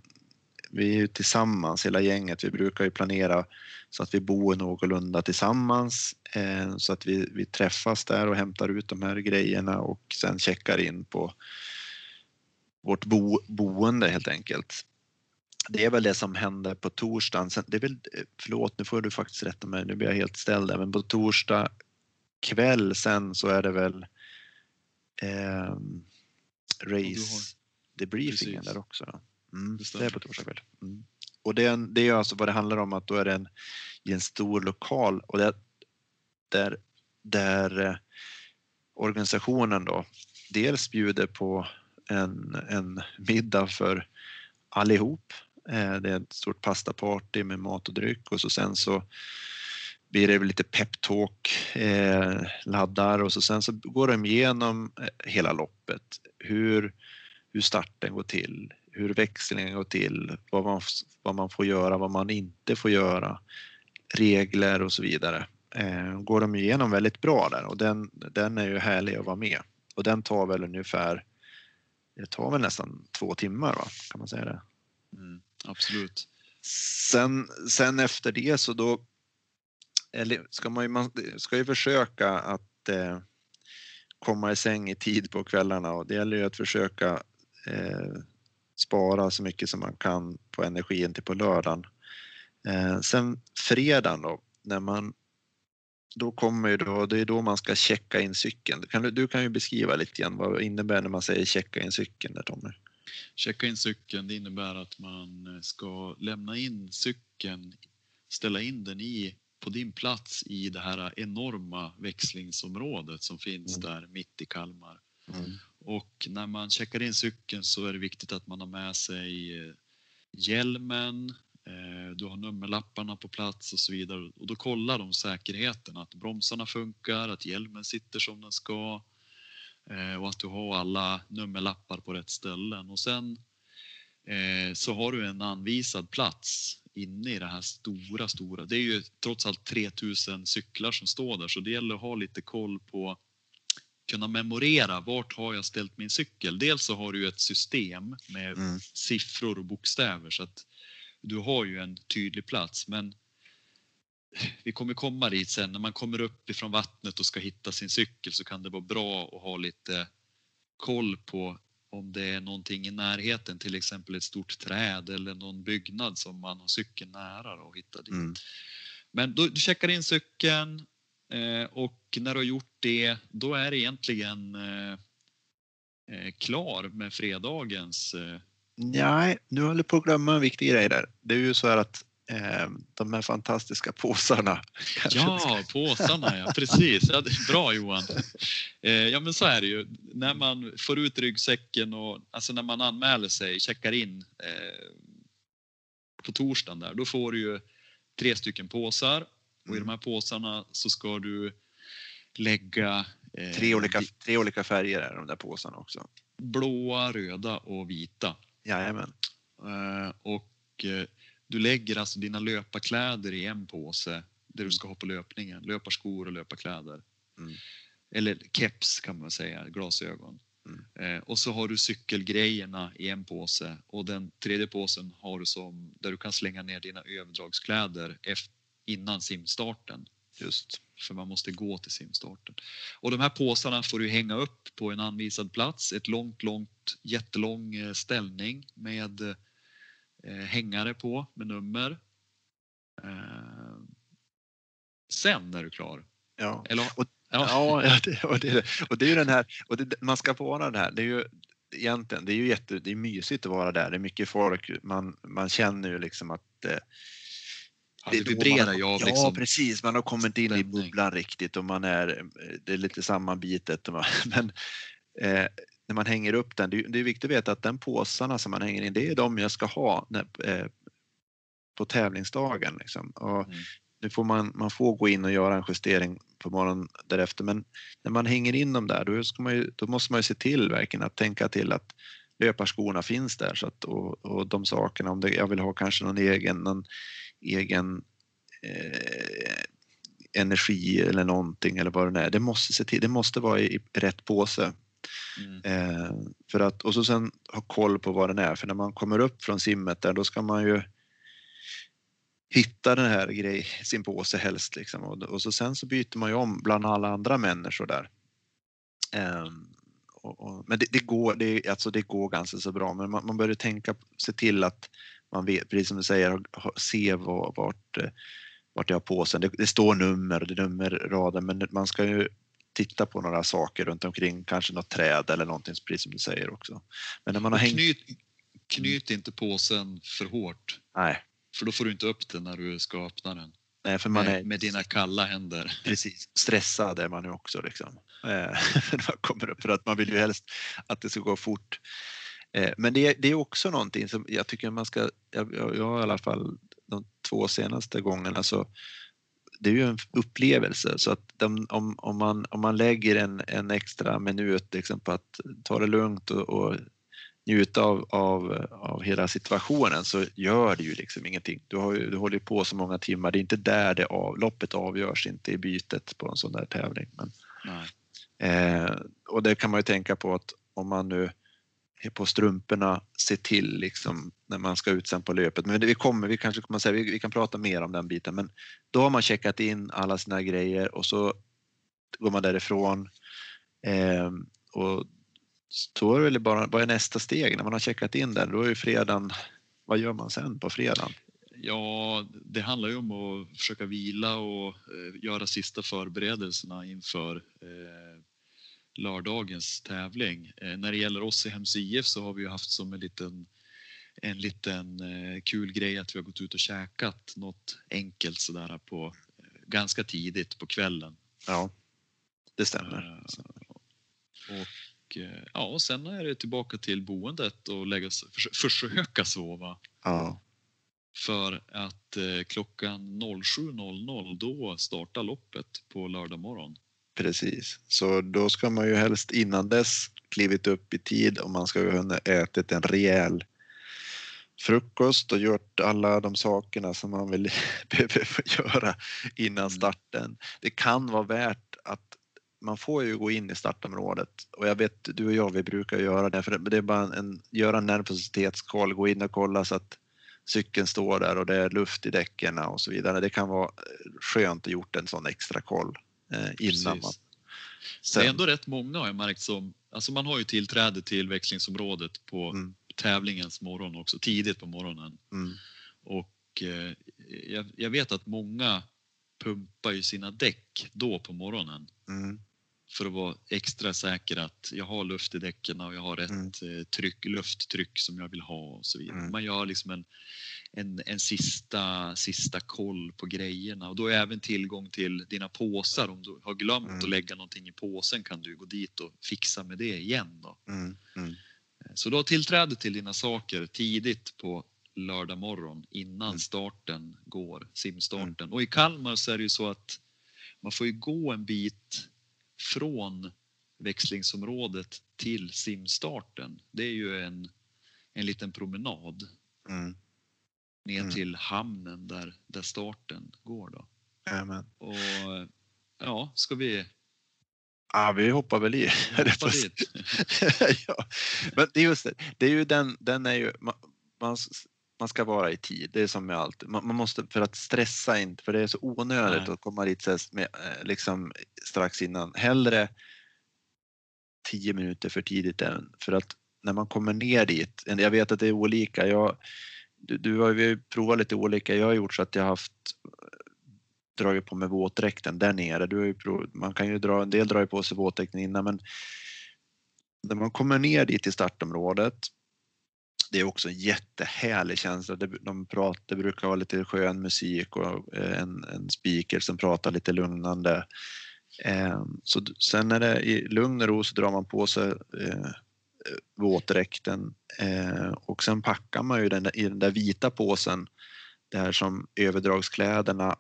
vi är ju tillsammans hela gänget. Vi brukar ju planera så att vi bor någorlunda tillsammans eh, så att vi, vi träffas där och hämtar ut de här grejerna och sen checkar in på vårt bo, boende helt enkelt. Det är väl det som händer på torsdagen. Sen, det är väl, förlåt, nu får du faktiskt rätta mig, nu blir jag helt ställd där, men på torsdag kväll sen så är det väl eh, race debriefingen där också. Mm, Det är på torsdag kväll. Mm. Och det är, en, det är alltså vad det handlar om att då är det en, i en stor lokal och det, där, där eh, organisationen då dels bjuder på en, en middag för allihop. Eh, Det är ett stort pastaparty med mat och dryck och så sen så blir det lite peptalk, eh, laddar och så sen så går de igenom eh, hela loppet. Hur, hur starten går till, hur växlingen går till, vad man, vad man får göra, vad man inte får göra, regler och så vidare. Eh, går de igenom väldigt bra där och den, den är ju härlig att vara med. Och den tar väl ungefär, det tar väl nästan två timmar va, kan man säga det. Mm, absolut. Sen, sen efter det så då eller ska man ju, man ska ju försöka att eh, komma i säng i tid på kvällarna och det gäller ju att försöka eh, spara så mycket som man kan på energin till på lördagen. Eh, sen fredagen då, när man då kommer ju då, det är då man ska checka in cykeln. Kan du, du kan ju beskriva lite grann vad det innebär när man säger checka in cykeln där Tommy. Checka in cykeln, det innebär att man ska lämna in cykeln, ställa in den i på din plats i det här enorma växlingsområdet som finns Mm. där mitt i Kalmar. Och när man checkar in cykeln så är det viktigt att man har med sig eh, hjälmen, eh, du har nummerlapparna på plats och så vidare. Och då kollar de säkerheten, att bromsarna funkar, att hjälmen sitter som den ska eh, och att du har alla nummerlappar på rätt ställen. Och sen så har du en anvisad plats inne i det här stora, stora. Det är ju trots allt 3000 cyklar som står där så det gäller att ha lite koll på kunna memorera vart har jag ställt min cykel. Dels så har du ju ett system med Mm. siffror och bokstäver så att du har ju en tydlig plats men vi kommer komma dit sen när man kommer upp ifrån vattnet och ska hitta sin cykel så kan det vara bra att ha lite koll på om det är någonting i närheten, till exempel ett stort träd eller någon byggnad som man har cykeln nära och hitta dit. Mm. Men då, du checkar in cykeln, och när du har gjort det, då är det egentligen eh, eh, klar med fredagens... Nej, nu håller på att glömma en viktig grej där. Det är ju så här att eh, de här fantastiska påsarna. Ja, påsarna ja, precis. Ja, bra Johan. Eh, ja, men så är det ju. När man får ut ryggsäcken och alltså när man anmäler sig, checkar in eh, på torsdagen där, då får du ju tre stycken påsar och i de här påsarna så ska du lägga eh, tre, olika, tre olika färger är de där påsarna också. Blåa, röda och vita. Jajamän. Eh, och eh, du lägger alltså dina löparkläder i en påse där du ska ha på löpningen. Löparskor och löparkläder. Mm. Eller keps kan man säga, glasögon. Mm. Eh, och så har du cykelgrejerna i en påse och den tredje påsen har du som där du kan slänga ner dina överdragskläder efter, innan simstarten. Just. För man måste gå till simstarten. Och de här påsarna får du hänga upp på en anvisad plats. Ett långt, långt, jättelång eh, ställning med eh, hängare på med nummer. Eh, sen är du klar. Ja. Eller, och, ja. ja det, och, det, och det är ju den här, och det, man ska få vara där. Det är ju egentligen, det är ju jätte, det är mysigt att vara där. Det är mycket folk. Man, man känner ju liksom att eh, det, det vibrerar ju av Ja, liksom, precis. Man har kommit in stämning. i bubblan riktigt och man är, det är lite sammanbitet. Men eh, när man hänger upp den, det, det, är viktigt att veta att den påsarna som man hänger in, det är de jag ska ha när, eh, på tävlingsdagen. Liksom. Och mm. Nu får man, man får gå in och göra en justering på morgonen därefter, men när man hänger in dem där, då, man ju, då måste man ju se till verkligen att tänka till att löparskorna finns där så att, och, och de sakerna, om det, jag vill ha kanske någon egen, någon egen eh, energi eller någonting eller vad det är. Det måste, se till, det måste vara i, i rätt påse. Mm. Eh, för att, och så sen ha koll på vad den är, för när man kommer upp från simmet där då ska man ju hitta den här grej, sin påse helst liksom. och, och så sen så byter man ju om bland alla andra människor där. Eh, och, och, men det, det, går, det, alltså det går ganska så bra men man, man börjar tänka, se till att man vet, precis som du säger, se var, vart, eh, vart jag har påsen. Det, det står nummer, det är nummerraden, men man ska ju titta på några saker runt omkring, kanske något träd eller någonting, precis som du säger också. Men när man har hängt... knyt, knyt inte påsen för hårt. Nej. För då får du inte upp den när du ska öppna den. Nej, för man med, är, med dina kalla händer. Precis, stressad är man ju också liksom. Eh, när man kommer upp för att man vill ju helst att det ska gå fort. Eh, men det, det, är också någonting som jag tycker man ska, jag, jag har i alla fall de två senaste gångerna så det är ju en upplevelse så att de, om, om, man, om man lägger en, en extra minut liksom på att ta det lugnt och, och njuta av, av, av hela situationen så gör det ju liksom ingenting. Du, har ju, du håller på så många timmar, det är inte där det av, loppet avgörs, inte i bytet på en sån där tävling. Men, eh, och det kan man ju tänka på att om man nu Eh, på strumporna se till liksom när man ska ut sen på löpet. Men vi kommer, vi kanske kommer säga, vi, vi, kan prata mer om den biten, men då har man checkat in alla sina grejer och så går man därifrån. Eh, och då är det bara, vad är nästa steg när man har checkat in den? Då är ju fredagen, vad gör man sen på fredagen? Ja, det handlar ju om att försöka vila och eh, göra sista förberedelserna inför eh, lördagens tävling. Eh, när det gäller oss i Hems IF så har vi haft som en liten, en liten eh, kul grej att vi har gått ut och käkat något enkelt sådär på eh, ganska tidigt på kvällen. Ja, det stämmer. Och ja, och sen är det tillbaka till boendet och lägga, försöka sova. Ja. För att klockan 07.00 då startar loppet på lördag morgon. Precis, så då ska man ju helst innan dess klivit upp i tid och man ska ju ha ätit en rejäl frukost och gjort alla de sakerna som man vill behöver göra innan mm. starten. Det kan vara värt att man får ju gå in i startområdet och jag vet du och jag vi brukar göra det för det är bara en, göra en nervositetskoll, gå in och kolla så att cykeln står där och det är luft i däcken och så vidare. Det kan vara skönt att gjort en sån extra koll eh, innan man... Sen... Det är ändå rätt många har jag märkt som, alltså man har ju tillträde till växlingsområdet på mm. tävlingens morgon också, tidigt på morgonen. Mm. Och eh, jag, jag, vet att många pumpar ju sina däck då på morgonen Mm. För att vara extra säker att jag har luft i däcken och jag har rätt Mm. eh, tryck, lufttryck som jag vill ha och så vidare. Mm. Man gör liksom en, en, en sista, sista koll på grejerna och då är även tillgång till dina påsar. Om du har glömt Mm. att lägga någonting i påsen kan du gå dit och fixa med det igen. Då. Mm. Mm. Så du har tillträde till dina saker tidigt på lördag morgon innan Mm. starten går, simstarten. Och i Kalmar så är det ju så att man får ju gå en bit från växlingsområdet till simstarten. Det är ju en, en liten promenad Mm. ner Mm. till hamnen där, där starten går. Då. Jajamän. Och ja, ska vi Ja, vi hoppar väl i. hoppa dit? ja. Men det är just det, det är ju den, den är ju, man, man, man ska vara i tid, det är som med allt. Man, man måste, för att stressa inte, för det är så onödigt Nej. att komma dit med, eh, liksom, strax innan. Hellre tio minuter för tidigt än för att när man kommer ner dit, jag vet att det är olika, jag, du, du har ju provat lite olika, jag har gjort så att jag har haft dragit på mig våtdräkten där nere. Du har ju prov, man kan ju dra, en del drar ju på sig våtdräkten innan men när man kommer ner dit i startområdet det är också en jättehärlig känsla. Det, de pratar, det brukar vara lite skön musik och eh, en, en speaker som pratar lite lugnande. Ehm, så sen när det är i lugn och ro så drar man på sig eh, våtdräkten eh, och sen packar man ju den där, i den där vita påsen där som överdragskläderna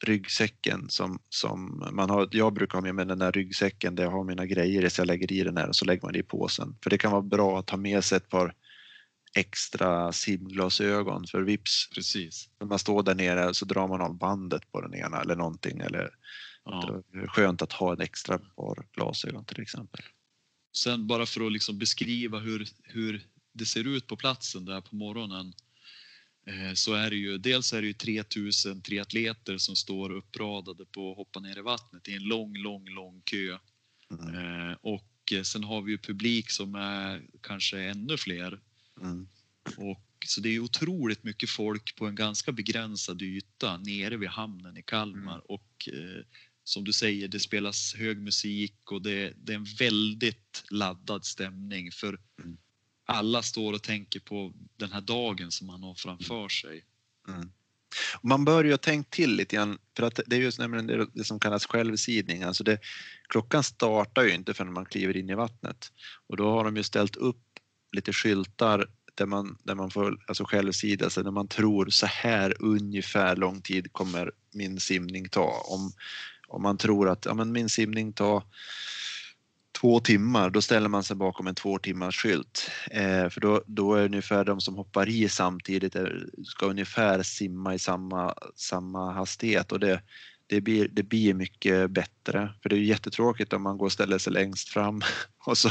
ryggsäcken som, som man har. Jag brukar ha med mig den där ryggsäcken där jag har mina grejer så jag lägger i den här och så lägger man det i påsen. För det kan vara bra att ta med sig ett par extra simglasögon för vips Precis. när man står där nere så drar man av bandet på den ena eller någonting eller Ja. skönt att ha en extra par glasögon till exempel. Sen bara för att liksom beskriva hur, hur det ser ut på platsen där på morgonen så är det ju dels är det ju 3000 triatleter som står uppradade på att hoppa ner i vattnet i en lång, lång, lång kö. Mm. Eh, Och eh, sen har vi ju publik som är kanske ännu fler. Mm. Och så det är otroligt mycket folk på en ganska begränsad yta nere vid hamnen i Kalmar. Mm. Och eh, som du säger, det spelas hög musik och det, det är en väldigt laddad stämning för Mm alla står och tänker på den här dagen som man har framför sig. Mm. Man bör ju ha tänkt till lite grann för att det är just nämligen det, som kallas självsidning. Alltså det, klockan startar ju inte förrän man kliver in i vattnet och då har de ju ställt upp lite skyltar där man, där man får alltså självsida, sig, där man tror så här ungefär lång tid kommer min simning ta. Om, om man tror att ja, men min simning tar två timmar, då ställer man sig bakom en två timmars skylt. Eh, för då, då är ungefär de som hoppar i samtidigt är, ska ungefär simma i samma, samma hastighet och det, det, blir, det blir mycket bättre. För det är ju jättetråkigt om man går och ställer sig längst fram och så,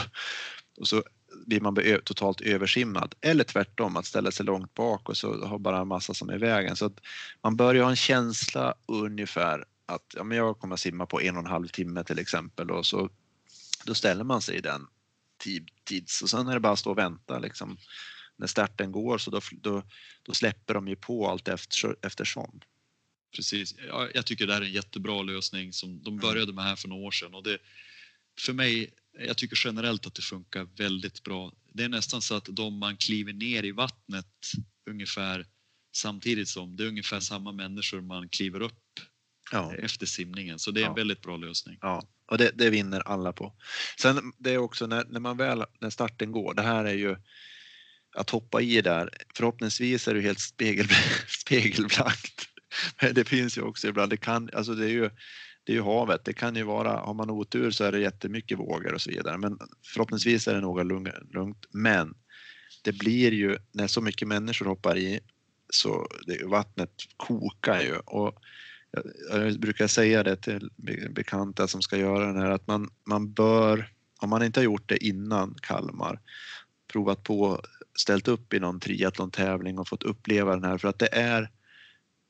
och så blir man totalt översimmad. Eller tvärtom, att ställa sig långt bak och så har bara en massa som är i vägen. Så att man bör ha en känsla ungefär att ja, men jag kommer att simma på en och en halv timme till exempel och så då ställer man sig i den tid, tids och sen är det bara att stå och vänta liksom. När starten går så då, då, då släpper de ju på allt efter, eftersom. Precis. Ja, jag tycker det här är en jättebra lösning som de började med här för några år sedan. Och det, för mig, jag tycker generellt att det funkar väldigt bra. Det är nästan så att de man kliver ner i vattnet ungefär samtidigt som, det är ungefär samma människor man kliver upp Ja. efter simningen. Så det är en Ja. väldigt bra lösning. Ja, och det, det vinner alla på. Sen det är också när, när man väl, när starten går, det här är ju att hoppa i där. Förhoppningsvis är det helt spegel, spegelblankt. Men det finns ju också ibland, det kan, alltså det är ju det är ju havet. Det kan ju vara, har man otur så är det jättemycket vågor och så vidare. Men förhoppningsvis är det något lugnt. Men det blir ju, när så mycket människor hoppar i så det, vattnet kokar ju. Och jag, brukar säga det till bekanta som ska göra den här att man, man bör, om man inte har gjort det innan Kalmar, provat på, ställt upp i någon triathlon-tävling och fått uppleva den här för att det är,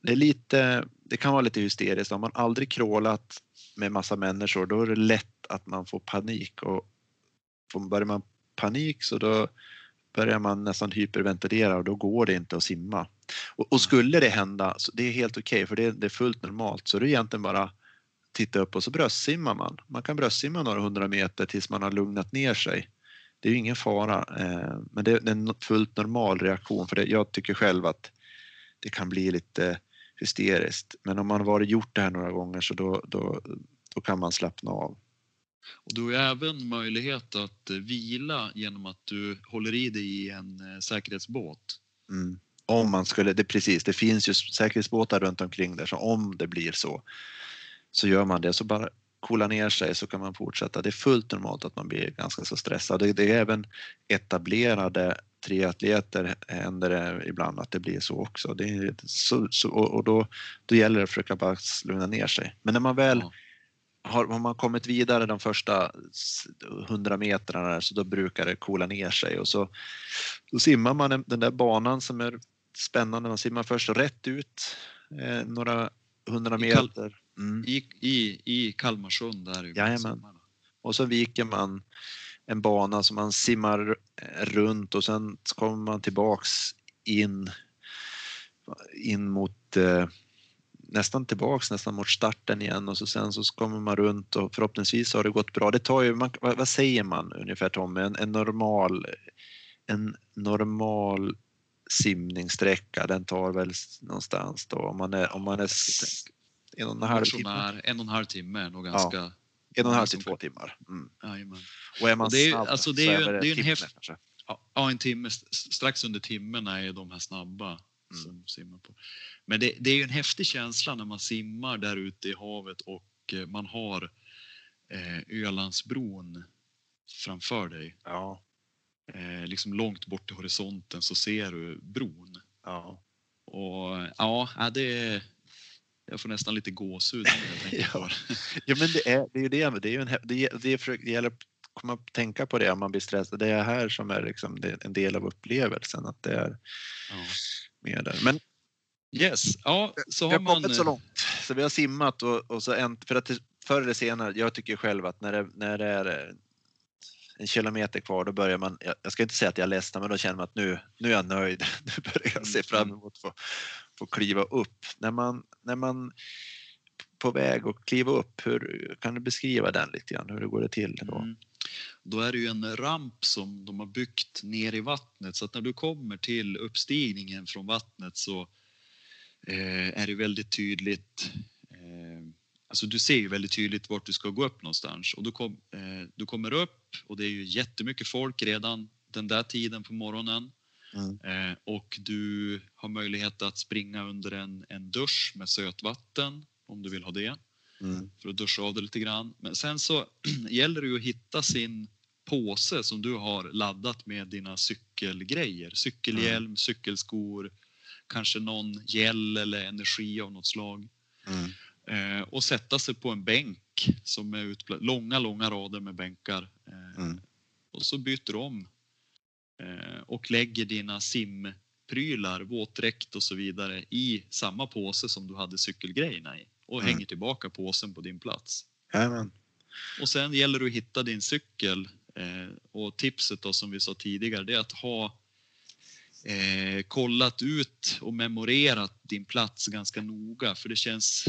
det är lite, det kan vara lite hysteriskt. Om man aldrig crawlat med massa människor då är det lätt att man får panik och får, börjar man panik så då börjar man nästan hyperventilera och då går det inte att simma. Och, och skulle det hända, så det är helt okej okay, för det, det, är fullt normalt, så det är egentligen bara titta upp och så bröstsimmar man. Man kan bröstsimma några hundra meter tills man har lugnat ner sig. Det är ju ingen fara, eh, men det är en fullt normal reaktion för det, jag tycker själv att det kan bli lite hysteriskt. Men om man har varit gjort det här några gånger så då, då, då kan man slappna av. Och du har även möjlighet att eh, vila genom att du håller i dig i en eh, säkerhetsbåt. Mm. Om man skulle, det precis, det finns ju säkerhetsbåtar runt omkring där så om det blir så så gör man det så bara coola ner sig så kan man fortsätta. Det är fullt normalt att man blir ganska så stressad. Det, är även etablerade triatleter händer det ibland att det blir så också. Det är så, så, och då, då gäller det att försöka bara lugna ner sig. Men när man väl ja har, har man kommit vidare de första 100 metrarna så då brukar det coola ner sig och så då simmar man den där banan som är spännande. Man simmar först rätt ut eh, några hundra meter. Mm. I, i, I Kalmarsund där. Jajamän. Och så viker man en bana som man simmar runt och sen kommer man tillbaks in in mot eh, nästan tillbaks nästan mot starten igen och så sen så kommer man runt och förhoppningsvis har det gått bra. Det tar ju, man, vad, säger man ungefär Tommy, en, en normal en normal simningssträcka den tar väl någonstans då om man är, om man är en och en halv timme. En och en halv timme är nog ganska... Ja. En och en halv till två timmar. Mm. Och är man och det är, snabb alltså det är, så är det, det är en timme kanske. Ja, en timme. Strax under timmen är de här snabba mm. som simmar på. Men det, det är ju en häftig känsla när man simmar där ute i havet och eh, man har eh, Ölandsbron framför dig. Ja. Eh, liksom långt bort i horisonten så ser du bron. Ja. Och ja, det jag får nästan lite gåshud när jag ja. ja, men det är, det är ju det. Det, är en, det, det, för, det gäller att komma tänka på det om man blir stressad. Det är här som är liksom en del av upplevelsen, att det är ja. Mer där. Men Yes, ja, så vi har, har man... kommit så långt. Så vi har simmat och, och så en, för att förr eller senare, jag tycker själv att när det, när det är en kilometer kvar, då börjar man, jag ska inte säga att jag ledsen, men då känner man att nu, nu är jag nöjd. Nu börjar jag se fram mm. emot att få, få kliva upp. När man, när man på väg att kliva upp, hur kan du beskriva den lite grann? Hur går det till då? Mm. Då är det ju en ramp som de har byggt ner i vattnet så att när du kommer till uppstigningen från vattnet så eh, är det väldigt tydligt eh, Alltså du ser ju väldigt tydligt vart du ska gå upp någonstans och du, kom, eh, du kommer upp och det är ju jättemycket folk redan den där tiden på morgonen. Mm. Eh, och du har möjlighet att springa under en, en dusch med sötvatten om du vill ha det. Mm. För att duscha av det lite grann. Men sen så gäller det ju att hitta sin påse som du har laddat med dina cykelgrejer. Cykelhjälm, mm. cykelskor, kanske någon gel eller energi av något slag. Mm. Eh, och sätta sig på en bänk som är utpla- långa, långa rader med bänkar. Eh, mm. Och så byter du om eh, och lägger dina simprylar, våtdräkt och så vidare i samma påse som du hade cykelgrejerna i och mm. hänger tillbaka påsen på din plats. Amen. Och sen gäller det att hitta din cykel eh, och tipset då som vi sa tidigare det är att ha eh, kollat ut och memorerat din plats ganska noga för det känns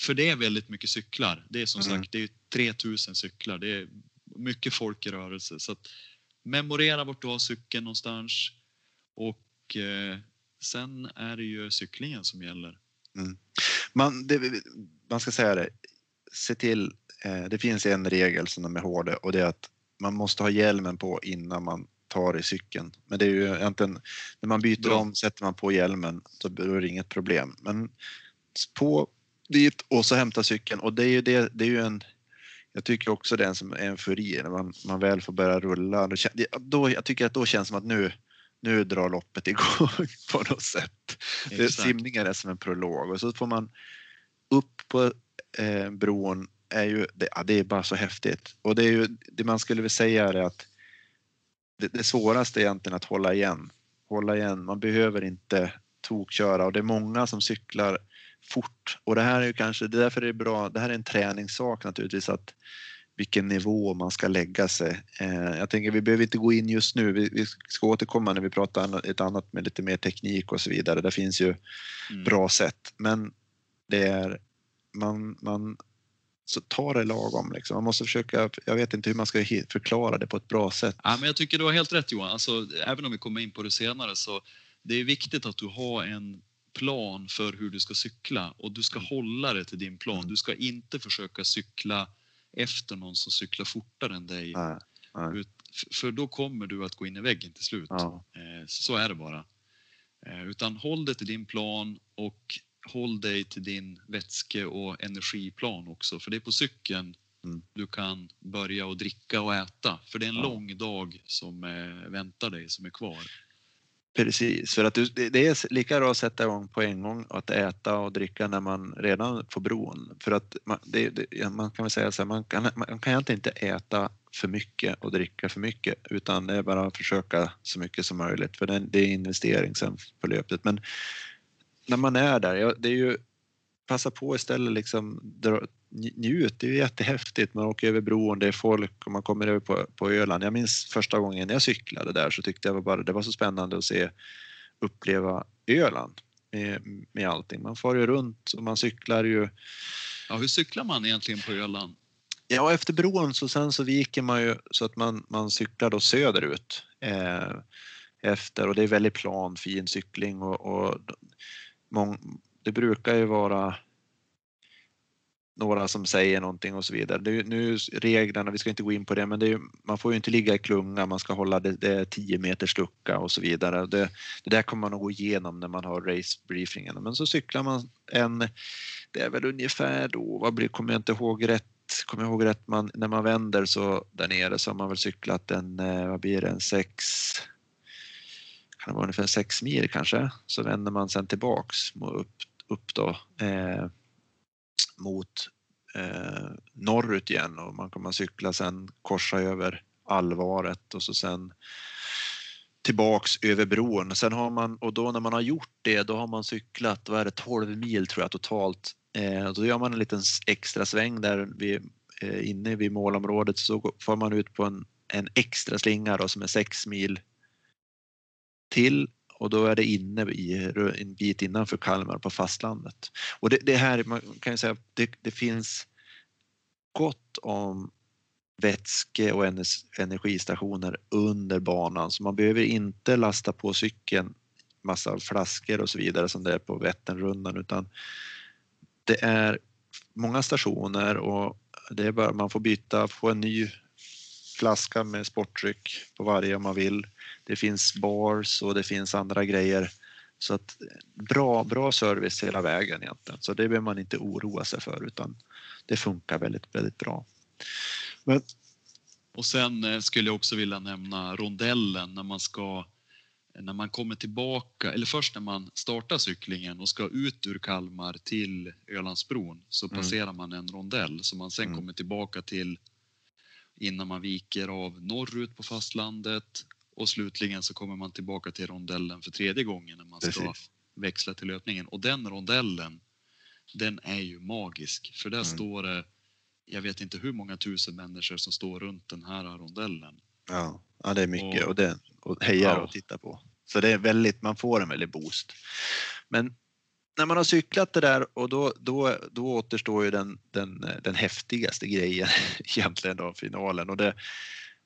för det är väldigt mycket cyklar. Det är som mm. sagt det är 3000 cyklar. Det är mycket folk i rörelse. Så att memorera vart du har cykeln någonstans och eh, sen är det ju cyklingen som gäller. Mm. Man, det, man ska säga det, se till, eh, det finns en regel som är hård och det är att man måste ha hjälmen på innan man tar i cykeln. Men det är ju egentligen, när man byter Bra. om sätter man på hjälmen så är det inget problem. Men på dit och så hämta cykeln och det är ju, det, det är ju en jag tycker också det är en, som är en furie när man, man väl får börja rulla. Då, då, jag tycker att då känns det som att nu, nu drar loppet igång på något sätt. Det, simningen är som en prolog och så får man upp på eh, bron är ju, det, ja, det är bara så häftigt. Och det är ju, det man skulle vilja säga är att det, det svåraste är egentligen att hålla igen. Hålla igen, man behöver inte tokköra och det är många som cyklar fort. Och det här är ju kanske, det är därför det är bra, det här är en träningssak naturligtvis att vilken nivå man ska lägga sig. Eh, jag tänker vi behöver inte gå in just nu. Vi, ska återkomma när vi pratar ett annat med lite mer teknik och så vidare. Det finns ju mm. bra sätt, men det är man, man så ta det lagom. Liksom. Man måste försöka, jag vet inte hur man ska förklara det på ett bra sätt. Ja, men jag tycker du har helt rätt Johan. Alltså, även om vi kommer in på det senare så det är viktigt att du har en plan för hur du ska cykla och du ska mm. hålla dig till din plan. Mm. Du ska inte försöka cykla efter någon som cyklar fortare än dig. Nej, nej. För då kommer du att gå in i väggen till slut. Ja. Eh, så är det bara. Eh, utan håll dig till din plan och håll dig till din vätske och energiplan också. För det är på cykeln mm. du kan börja och dricka och äta. För det är en ja. lång dag som eh, väntar dig, som är kvar. Precis, för att du, det är lika bra att sätta igång på en gång att äta och dricka när man redan får bron. För att man, det, det, man kan väl säga så här, man kan, man kan egentligen inte äta för mycket och dricka för mycket utan det är bara att försöka så mycket som möjligt för det, det är investering sen på löpet. Men när man är där, det är ju passa på istället liksom njut, det är jättehäftigt. Man åker över bron, det är folk och man kommer över på, på Öland. Jag minns första gången jag cyklade där så tyckte jag var bara, det var så spännande att se, uppleva Öland med, med allting. Man far ju runt och man cyklar ju. Ja, hur cyklar man egentligen på Öland? Ja, efter bron så sen så viker man ju så att man, man cyklar då söderut eh, efter och det är väldigt plan, fin cykling och, och mång, det brukar ju vara några som säger någonting och så vidare. Det, nu reglerna, vi ska inte gå in på det, men det är, man får ju inte ligga i klunga, man ska hålla det, det är 10 meters lucka och så vidare. Det, det där kommer man att gå igenom när man har racebriefingen. Men så cyklar man en, det är väl ungefär då, vad blir, kommer jag inte ihåg rätt, kommer jag ihåg rätt, man, när man vänder så där nere så har man väl cyklat en, eh, vad blir det, en sex kan det vara ungefär sex mil kanske, så vänder man sen tillbaks upp, upp då eh, mot eh, norrut igen och man kommer cykla sen korsa över Alvaret och så sen tillbaks över bron. Sen har man, och då när man har gjort det, då har man cyklat, vad är det, 12 mil tror jag totalt. Eh, då gör man en liten extra sväng där vid, eh, inne vid målområdet så får man ut på en, en extra slinga då, som är 6 mil till och då är det inne i, en bit innanför Kalmar på fastlandet. Och det, det här, man kan ju säga, det, det finns gott om vätske och energistationer under banan så man behöver inte lasta på cykeln massa flaskor och så vidare som det är på Vätternrundan utan det är många stationer och det är bara man får byta, få en ny flaska med sportdryck på varje om man vill. Det finns bars och det finns andra grejer. Så att bra, bra service hela vägen egentligen. Så det behöver man inte oroa sig för utan det funkar väldigt, väldigt bra. Men... Och sen eh, skulle jag också vilja nämna rondellen när man ska när man kommer tillbaka, eller först när man startar cyklingen och ska ut ur Kalmar till Ölandsbron så mm. passerar mm. man en rondell som man sen mm. kommer tillbaka till innan man viker av norrut på fastlandet och slutligen så kommer man tillbaka till rondellen för tredje gången när man ska Precis. växla till löpningen. Och den rondellen, den är ju magisk för där mm. står det, jag vet inte hur många tusen människor som står runt den här rondellen. Ja, ja det är mycket och, och, det, och hejar ja. och tittar på. Så det är väldigt, man får en väldig boost. Men när man har cyklat det där och då, då, då återstår ju den, den, den häftigaste grejen egentligen då, finalen och det,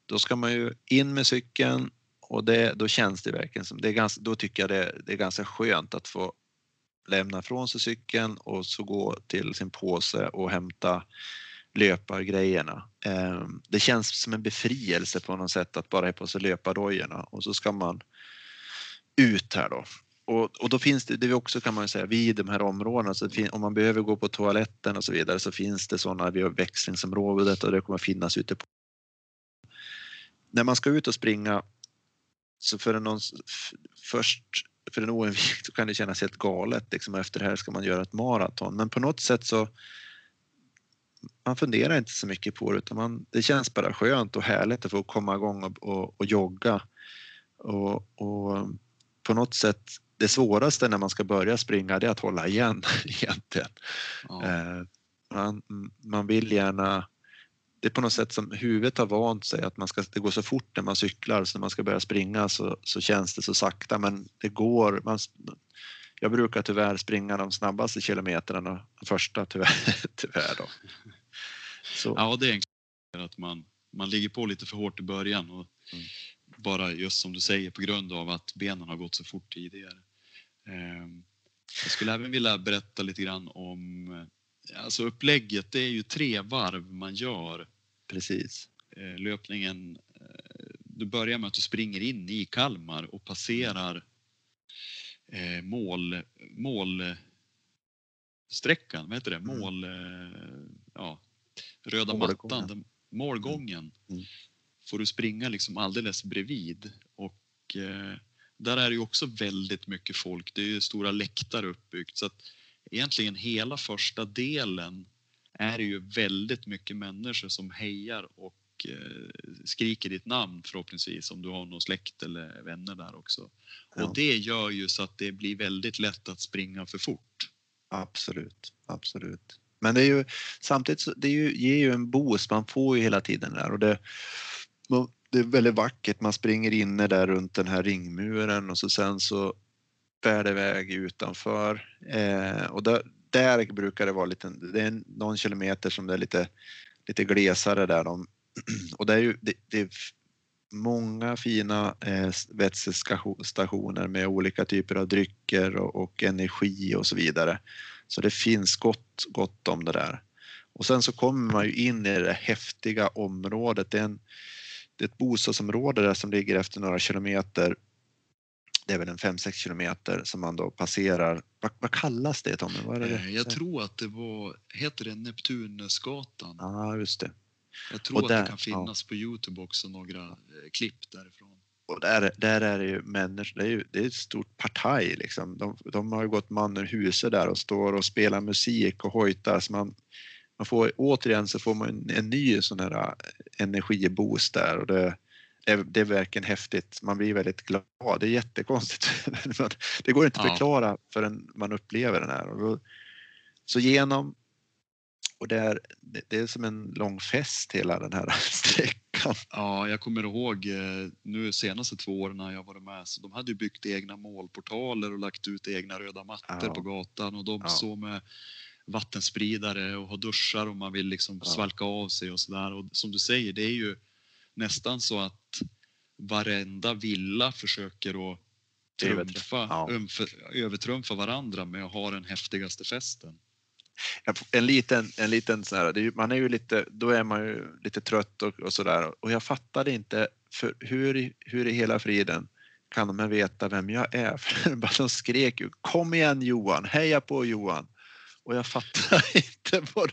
då ska man ju in med cykeln och det, då känns det verkligen som, det är ganska, då tycker jag det, det är ganska skönt att få lämna från sig cykeln och så gå till sin påse och hämta löpargrejerna. Ehm, det känns som en befrielse på något sätt att bara ha på sig löpardojorna och så ska man ut här då och, och då finns det, det också kan man säga, vid de här områdena, så fin, om man behöver gå på toaletten och så vidare så finns det sådana vid växlingsområdet och det kommer finnas ute på. När man ska ut och springa så för en, först för en oinvigd så kan det kännas helt galet liksom, efter det här ska man göra ett maraton men på något sätt så man funderar inte så mycket på det utan man, det känns bara skönt och härligt att få komma igång och, och, och jogga och, och på något sätt det svåraste när man ska börja springa det är att hålla igen egentligen. Ja. Eh, man, man vill gärna det är på något sätt som huvudet har vant sig att man ska, det går så fort när man cyklar så när man ska börja springa så, så känns det så sakta men det går. Man, jag brukar tyvärr springa de snabbaste kilometrarna första tyvärr. tyvärr då. Så. Ja, det är att man, man ligger på lite för hårt i början och mm. bara just som du säger på grund av att benen har gått så fort tidigare. Ehm, jag skulle även vilja berätta lite grann om alltså upplägget. Det är ju tre varv man gör. Precis. Eh, löpningen. Eh, du börjar med att du springer in i Kalmar och passerar eh, mål, målsträckan, vad heter det? Mm. Mål, ja, röda målgången. mattan, målgången. Mm. mm. Får du springa liksom alldeles bredvid och där är det ju också väldigt mycket folk. Det är ju stora läktare uppbyggt så att egentligen hela första delen är det ju väldigt mycket människor som hejar och eh, skriker ditt namn förhoppningsvis om du har någon släkt eller vänner där också. Ja. Och det gör ju så att det blir väldigt lätt att springa för fort. Absolut, absolut. Men det är ju samtidigt så det ju, ger ju en boost, man får ju hela tiden där och det, det är väldigt vackert. Man springer inne där runt den här ringmuren och så sen så bär det iväg utanför eh, och där, där brukar det vara lite, det är någon kilometer som det är lite, lite glesare där. De, och det är ju det, det är många fina eh, vätskestationer med olika typer av drycker och, och, energi och så vidare. Så det finns gott, gott om det där. Och sen så kommer man ju in i det häftiga området. Det är, en, det är ett bostadsområde där som ligger efter några kilometer det är väl en 5-6 kilometer som man då passerar. Vad, vad kallas det Tommy? Vad är det? Eh, jag tror att det var, heter det Neptunusgatan? Ja, ah, just det. Jag tror och att det kan finnas ja. på Youtube också några eh, klipp därifrån. Och där, där är det ju människor, det är, ju, det är ett stort partaj liksom. De, de har ju gått man ur huset där och står och spelar musik och hojtar. Så man, man får, återigen så får man en, en ny sån här eh, energiboost där och det, det är verkligen häftigt. Man blir väldigt glad. Det är jättekonstigt. det går inte att förklara förrän man upplever den här. Så genom och det är, det är som en lång fest hela den här sträckan. Ja, jag kommer ihåg eh, nu senaste två åren när jag varit med så de hade ju byggt egna målportaler och lagt ut egna röda mattor ja. på gatan och de ja. så med vattenspridare och har duschar om man vill liksom ja. svalka av sig och sådär. Och som du säger, det är ju nästan så att varenda villa försöker att trumfa, ja. övertrumfa varandra med att ha den häftigaste festen. En liten, en liten så här, är, man är ju lite, då är man ju lite trött och, och sådär och jag fattade inte för hur, hur i hela friden kan de veta vem jag är? För de skrek ju kom igen Johan, heja på Johan! Och jag fattar inte vad...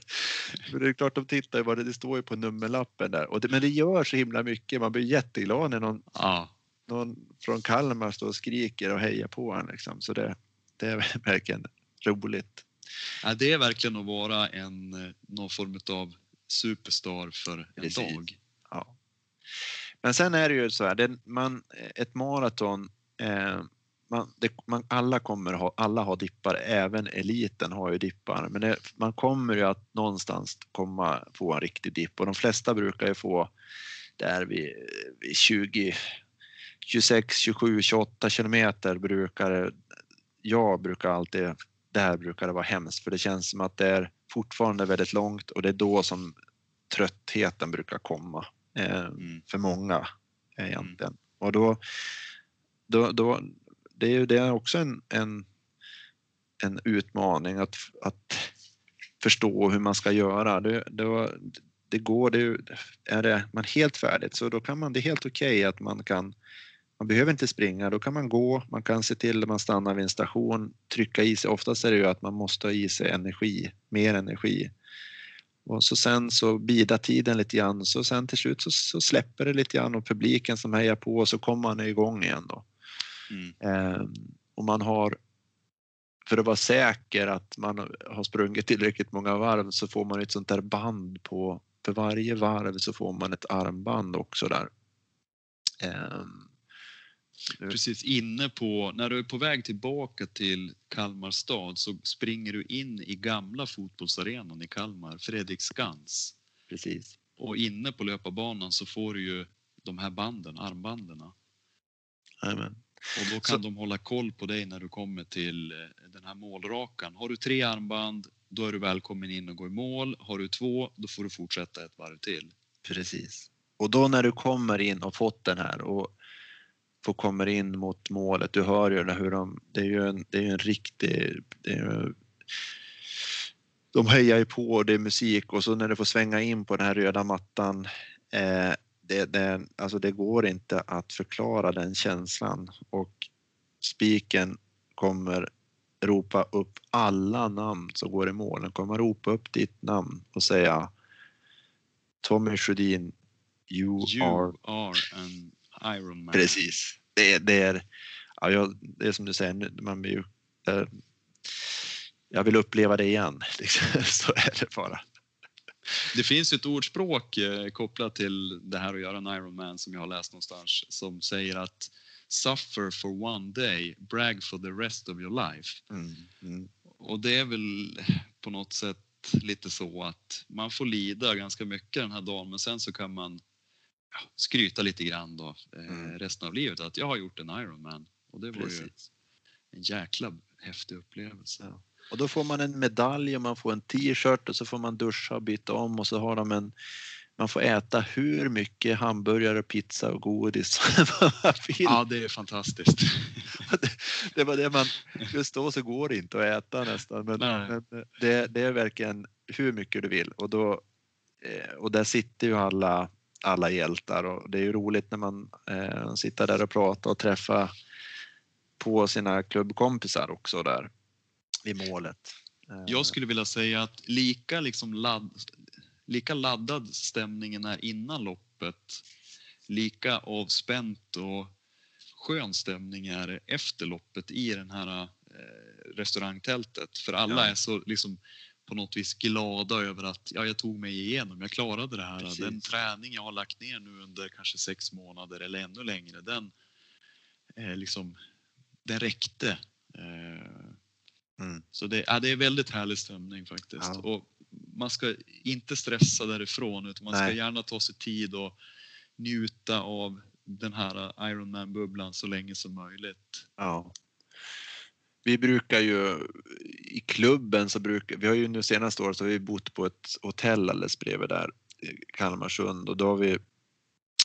För det är klart de tittar ju vad det, det står ju på nummerlappen där. Och det, men det gör så himla mycket. Man blir jätteglad när någon, ja. någon från Kalmar står och skriker och hejar på en liksom. Så det, det är verkligen roligt. Ja, det är verkligen att vara en, någon form av superstar för en Precis. dag. Ja. Men sen är det ju så här, det, man, ett maraton eh, man, det, man, alla kommer ha, alla har dippar, även eliten har ju dippar. Men det, man kommer ju att någonstans komma få en riktig dipp och de flesta brukar ju få där vid, vid 20, 26, 27, 28 kilometer brukar jag brukar alltid, där brukar det vara hemskt för det känns som att det är fortfarande väldigt långt och det är då som tröttheten brukar komma eh, mm. för många egentligen. Mm. Och då, då, då, det är ju det är också en, en, en utmaning att, att förstå hur man ska göra. Det, det, det går, det, är det man helt färdigt så då kan man, det är helt okej okay att man kan man behöver inte springa, då kan man gå, man kan se till att man stannar vid en station, trycka i sig, oftast är det ju att man måste ha i sig energi, mer energi. Och så sen så bida tiden lite grann, så sen till slut så, så släpper det lite grann och publiken som hejar på och så kommer man igång igen då. Mm. Eh, och man har, för att vara säker att man har sprungit tillräckligt många varv så får man ett sånt där band på, för varje varv så får man ett armband också där. Eh, Precis inne på, när du är på väg tillbaka till Kalmar stad så springer du in i gamla fotbollsarenan i Kalmar, Fredriksskans. Precis. Och inne på löparbanan så får du ju de här banden, armbanden. Amen. Och då kan så... de hålla koll på dig när du kommer till eh, den här målrakan. Har du tre armband, då är du välkommen in och gå i mål. Har du två, då får du fortsätta ett varv till. Precis. Och då när du kommer in och fått den här och får kommer in mot målet, du hör ju hur de, det är ju en, det är en riktig, det är, de hejar ju på och det är musik och så när du får svänga in på den här röda mattan eh, det, det, alltså det går inte att förklara den känslan och spiken kommer ropa upp alla namn som går i mål. Den kommer ropa upp ditt namn och säga Tommy Sjödin, you, you are... are an Iron Man. Precis. Det, det är, ja, jag, det är som du säger, man blir ju, eh, jag vill uppleva det igen. Så är det bara. Det finns ett ordspråk eh, kopplat till det här att göra en Ironman som jag har läst någonstans som säger att suffer for one day, brag for the rest of your life. Mm, mm. Och det är väl på något sätt lite så att man får lida ganska mycket den här dagen men sen så kan man ja, skryta lite grann då eh, mm. resten av livet att jag har gjort en Ironman och det var Precis. ju en jäkla häftig upplevelse. Ja. Och då får man en medalj och man får en t-shirt och så får man duscha och byta om och så har de en man får äta hur mycket hamburgare, pizza och godis man vill. Ja, det är fantastiskt. det, det, var det man, just då så går det inte att äta nästan, men, men det, det, är verkligen hur mycket du vill och då eh, och där sitter ju alla, alla hjältar och det är ju roligt när man eh, sitter där och pratar och träffar på sina klubbkompisar också där vid målet. Jag eh. skulle vilja säga att lika, liksom ladd, lika laddad stämningen är innan loppet, lika avspänt och skön stämning är efter loppet i den här eh, restaurangtältet. För alla ja. är så liksom på något vis glada över att ja, jag tog mig igenom, jag klarade det här. Precis. Den träning jag har lagt ner nu under kanske sex månader eller ännu längre, den, eh, liksom, den räckte. Eh, Mm. Så det, ja, det är väldigt härlig stämning faktiskt. Ja. Och man ska inte stressa därifrån utan man Nej. ska gärna ta sig tid och njuta av den här Ironman-bubblan så länge som möjligt. Ja. Vi brukar ju i klubben så brukar vi har ju nu senaste året så har vi bott på ett hotell alldeles bredvid där Kalmarsund och då har vi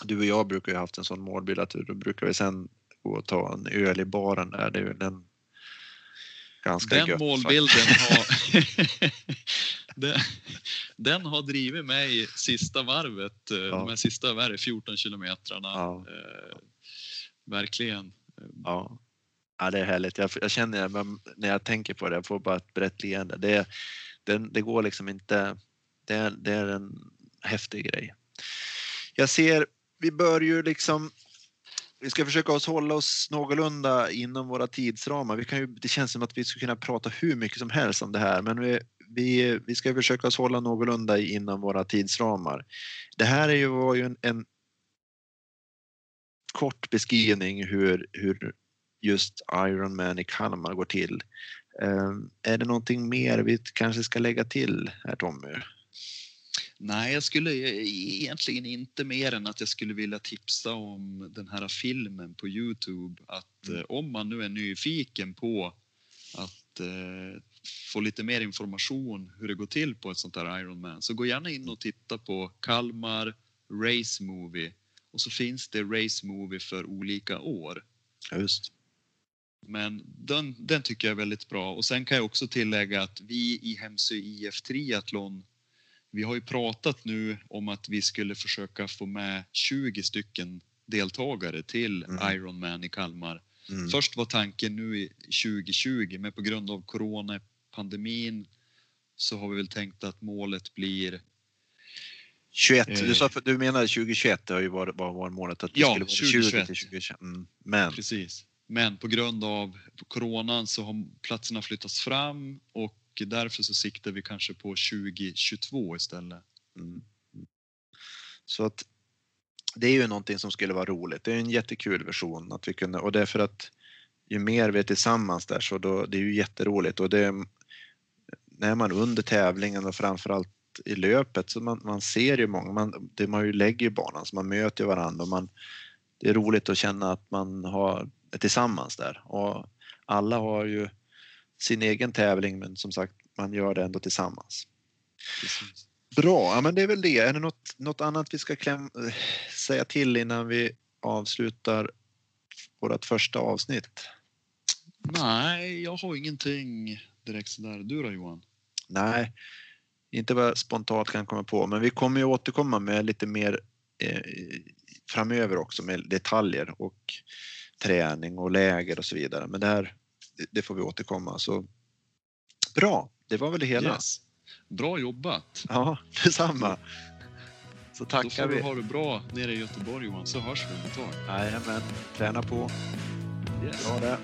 du och jag brukar ju haft en sån målbild att då brukar vi sen gå och ta en öl i baren där. Det är ju en ganska Den gött, målbilden har, den, den, har drivit mig sista varvet, eh, ja. de här sista vad är 14 kilometrarna. Ja. Eh, verkligen. Ja. ja, det är härligt. Jag, jag känner när jag tänker på det, jag får bara ett brett leende. Det, det, det går liksom inte, det, det är en häftig grej. Jag ser, vi bör ju liksom vi ska försöka oss hålla oss någorlunda inom våra tidsramar. Vi kan ju, det känns som att vi skulle kunna prata hur mycket som helst om det här, men vi, vi, vi ska försöka oss hålla någorlunda inom våra tidsramar. Det här är ju, var ju en, en kort beskrivning hur, hur just Ironman i Kalmar går till. Um, är det någonting mer vi kanske ska lägga till här Tommy? Nej, jag skulle egentligen inte mer än att jag skulle vilja tipsa om den här filmen på Youtube. Att mm. Eh, om man nu är nyfiken på att eh, få lite mer information hur det går till på ett sånt här Ironman så gå gärna in och titta på Kalmar Race Movie och så finns det Race Movie för olika år. Just. Men den, den tycker jag är väldigt bra och sen kan jag också tillägga att vi i Hemsö IF Triathlon vi har ju pratat nu om att vi skulle försöka få med 20 stycken deltagare till mm. Ironman i Kalmar. Mm. Först var tanken nu i 2020 men på grund av coronapandemin så har vi väl tänkt att målet blir 21, eh, du, sa, du menar 2021 det har ju varit var, var målet att det ja, skulle vara 20 till 2021. Mm, men. Precis. Men på grund av coronan så har platserna flyttats fram och därför så siktar vi kanske på 2022 istället. Mm. Så att det är ju någonting som skulle vara roligt. Det är en jättekul version att vi kunde och det är för att ju mer vi är tillsammans där så då, det är ju jätteroligt och det när man under tävlingen och framförallt i löpet så man, man ser ju många, man, det, man ju lägger ju banan så man möter ju varandra och man, det är roligt att känna att man har är tillsammans där och alla har ju sin egen tävling men som sagt man gör det ändå tillsammans. Precis. Bra, ja, men det är väl det. Är det något, något annat vi ska kläm, säga till innan vi avslutar vårt första avsnitt? Nej, jag har ingenting direkt sådär. Du då Johan? Nej, inte vad jag spontant kan komma på, men vi kommer ju återkomma med lite mer eh, framöver också med detaljer och träning och läger och så vidare. Men det här, det får vi återkomma. Så bra, det var väl det hela. Yes. Bra jobbat! Ja, detsamma. Så tackar Då får vi. ha det bra nere i Göteborg Johan, så hörs vi om ett tag. Jajamän, träna på. Yes. Bra det.